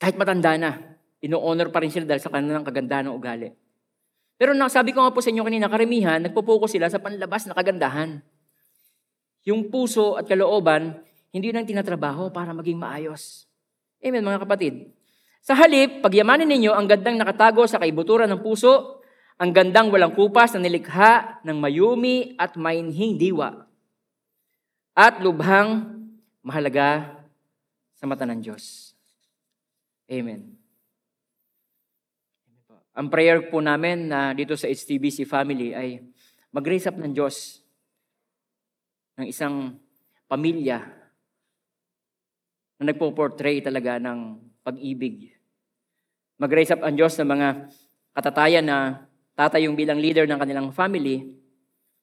Kahit matanda na, ino-honor pa rin sila dahil sa kanilang kagandahan ng ugali. Pero nasabi ko nga po sa inyo kanina, karamihan, nagpo-focus sila sa panlabas na kagandahan. Yung puso at kalooban, hindi nang tinatrabaho para maging maayos. Amen, mga kapatid. Sa halip, pagyamanin ninyo ang gandang nakatago sa kaibuturan ng puso ang gandang walang kupas na nilikha ng mayumi at mainhing diwa. At lubhang mahalaga sa mata ng Diyos. Amen. Ang prayer po namin na dito sa HTBC family ay mag-raise up ng Diyos ng isang pamilya na nagpo-portray talaga ng pag-ibig. Mag-raise up ang Diyos ng mga katatayan na tatay yung bilang leader ng kanilang family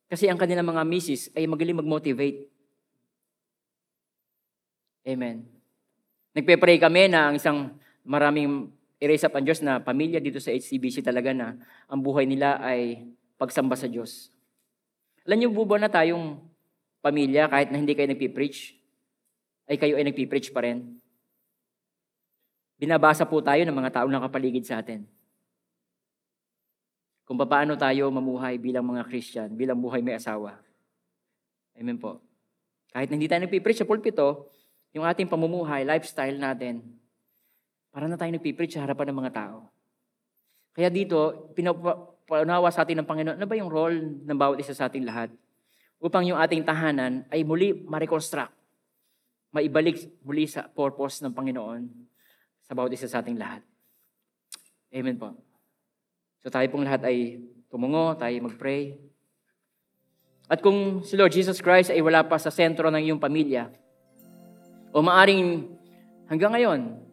kasi ang kanilang mga misis ay magaling mag-motivate. Amen. Nagpe-pray kami na ang isang maraming i-raise up ang Diyos na pamilya dito sa HCBC talaga na ang buhay nila ay pagsamba sa Diyos. Alam niyo bubo na tayong pamilya kahit na hindi kayo nagpipreach, ay kayo ay nagpipreach pa rin. Binabasa po tayo ng mga taong nakapaligid sa atin. Kung paano tayo mamuhay bilang mga Christian, bilang buhay may asawa. Amen po. Kahit na hindi tayo nagpipreach sa pulpito, yung ating pamumuhay, lifestyle natin, para na tayo nagpipreach sa harapan ng mga tao. Kaya dito, pinapaunawa sa atin ng Panginoon, ano ba yung role ng bawat isa sa ating lahat? Upang yung ating tahanan ay muli ma-reconstruct, maibalik muli sa purpose ng Panginoon sa bawat isa sa ating lahat. Amen po. So tayo pong lahat ay tumungo, tayo mag-pray. At kung si Lord Jesus Christ ay wala pa sa sentro ng iyong pamilya, o maaring hanggang ngayon,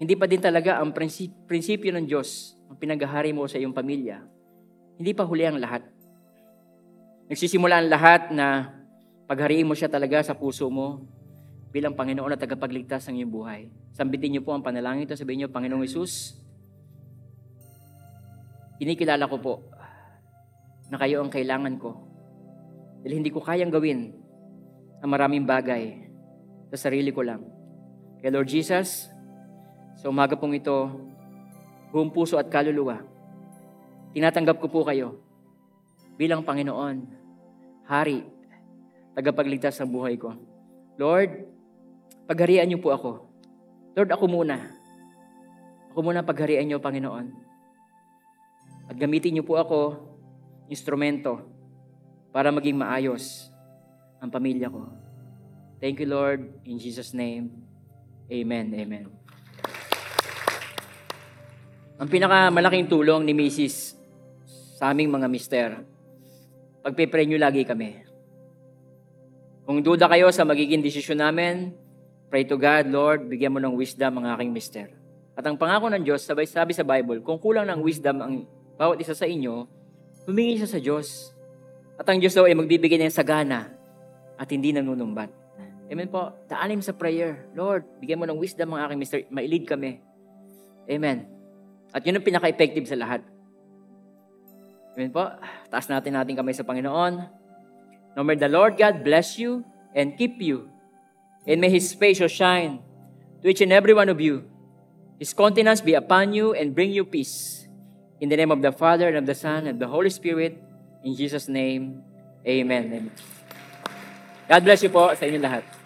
hindi pa din talaga ang prinsip, prinsipyo ng Diyos ang pinaghahari mo sa iyong pamilya. Hindi pa huli ang lahat. Nagsisimula ang lahat na paghariin mo siya talaga sa puso mo bilang Panginoon at tagapagligtas ng iyong buhay. Sambitin niyo po ang panalangin ito. Sabihin niyo, Panginoong Isus, kinikilala ko po na kayo ang kailangan ko. Dahil hindi ko kayang gawin ang maraming bagay sa sarili ko lang. Kaya Lord Jesus, sa umaga pong ito, buong puso at kaluluwa, tinatanggap ko po kayo bilang Panginoon, Hari, tagapagligtas ng buhay ko. Lord, pagharian niyo po ako. Lord, ako muna. Ako muna pagharian niyo, Panginoon. At gamitin niyo po ako, instrumento, para maging maayos ang pamilya ko. Thank you, Lord. In Jesus' name, Amen. Amen. Ang pinakamalaking tulong ni Mrs. sa aming mga mister, pagpipray nyo lagi kami. Kung duda kayo sa magiging desisyon namin, pray to God, Lord, bigyan mo ng wisdom ang aking mister. At ang pangako ng Diyos, sabay sabi sa Bible, kung kulang ng wisdom ang bawat isa sa inyo, humingi siya sa Diyos. At ang Diyos daw ay magbibigay ng sagana at hindi nanunumbat. Amen po. Taalim sa prayer. Lord, bigyan mo ng wisdom ang aking mister. Mailid kami. Amen. At yun ang pinaka-effective sa lahat. Amen po. Taas natin natin kamay sa Panginoon. No may the Lord God bless you and keep you. And may His face so shine to each and every one of you. His countenance be upon you and bring you peace. In the name of the Father, and of the Son, and of the Holy Spirit, in Jesus' name, Amen. Amen. God bless you po sa inyo lahat.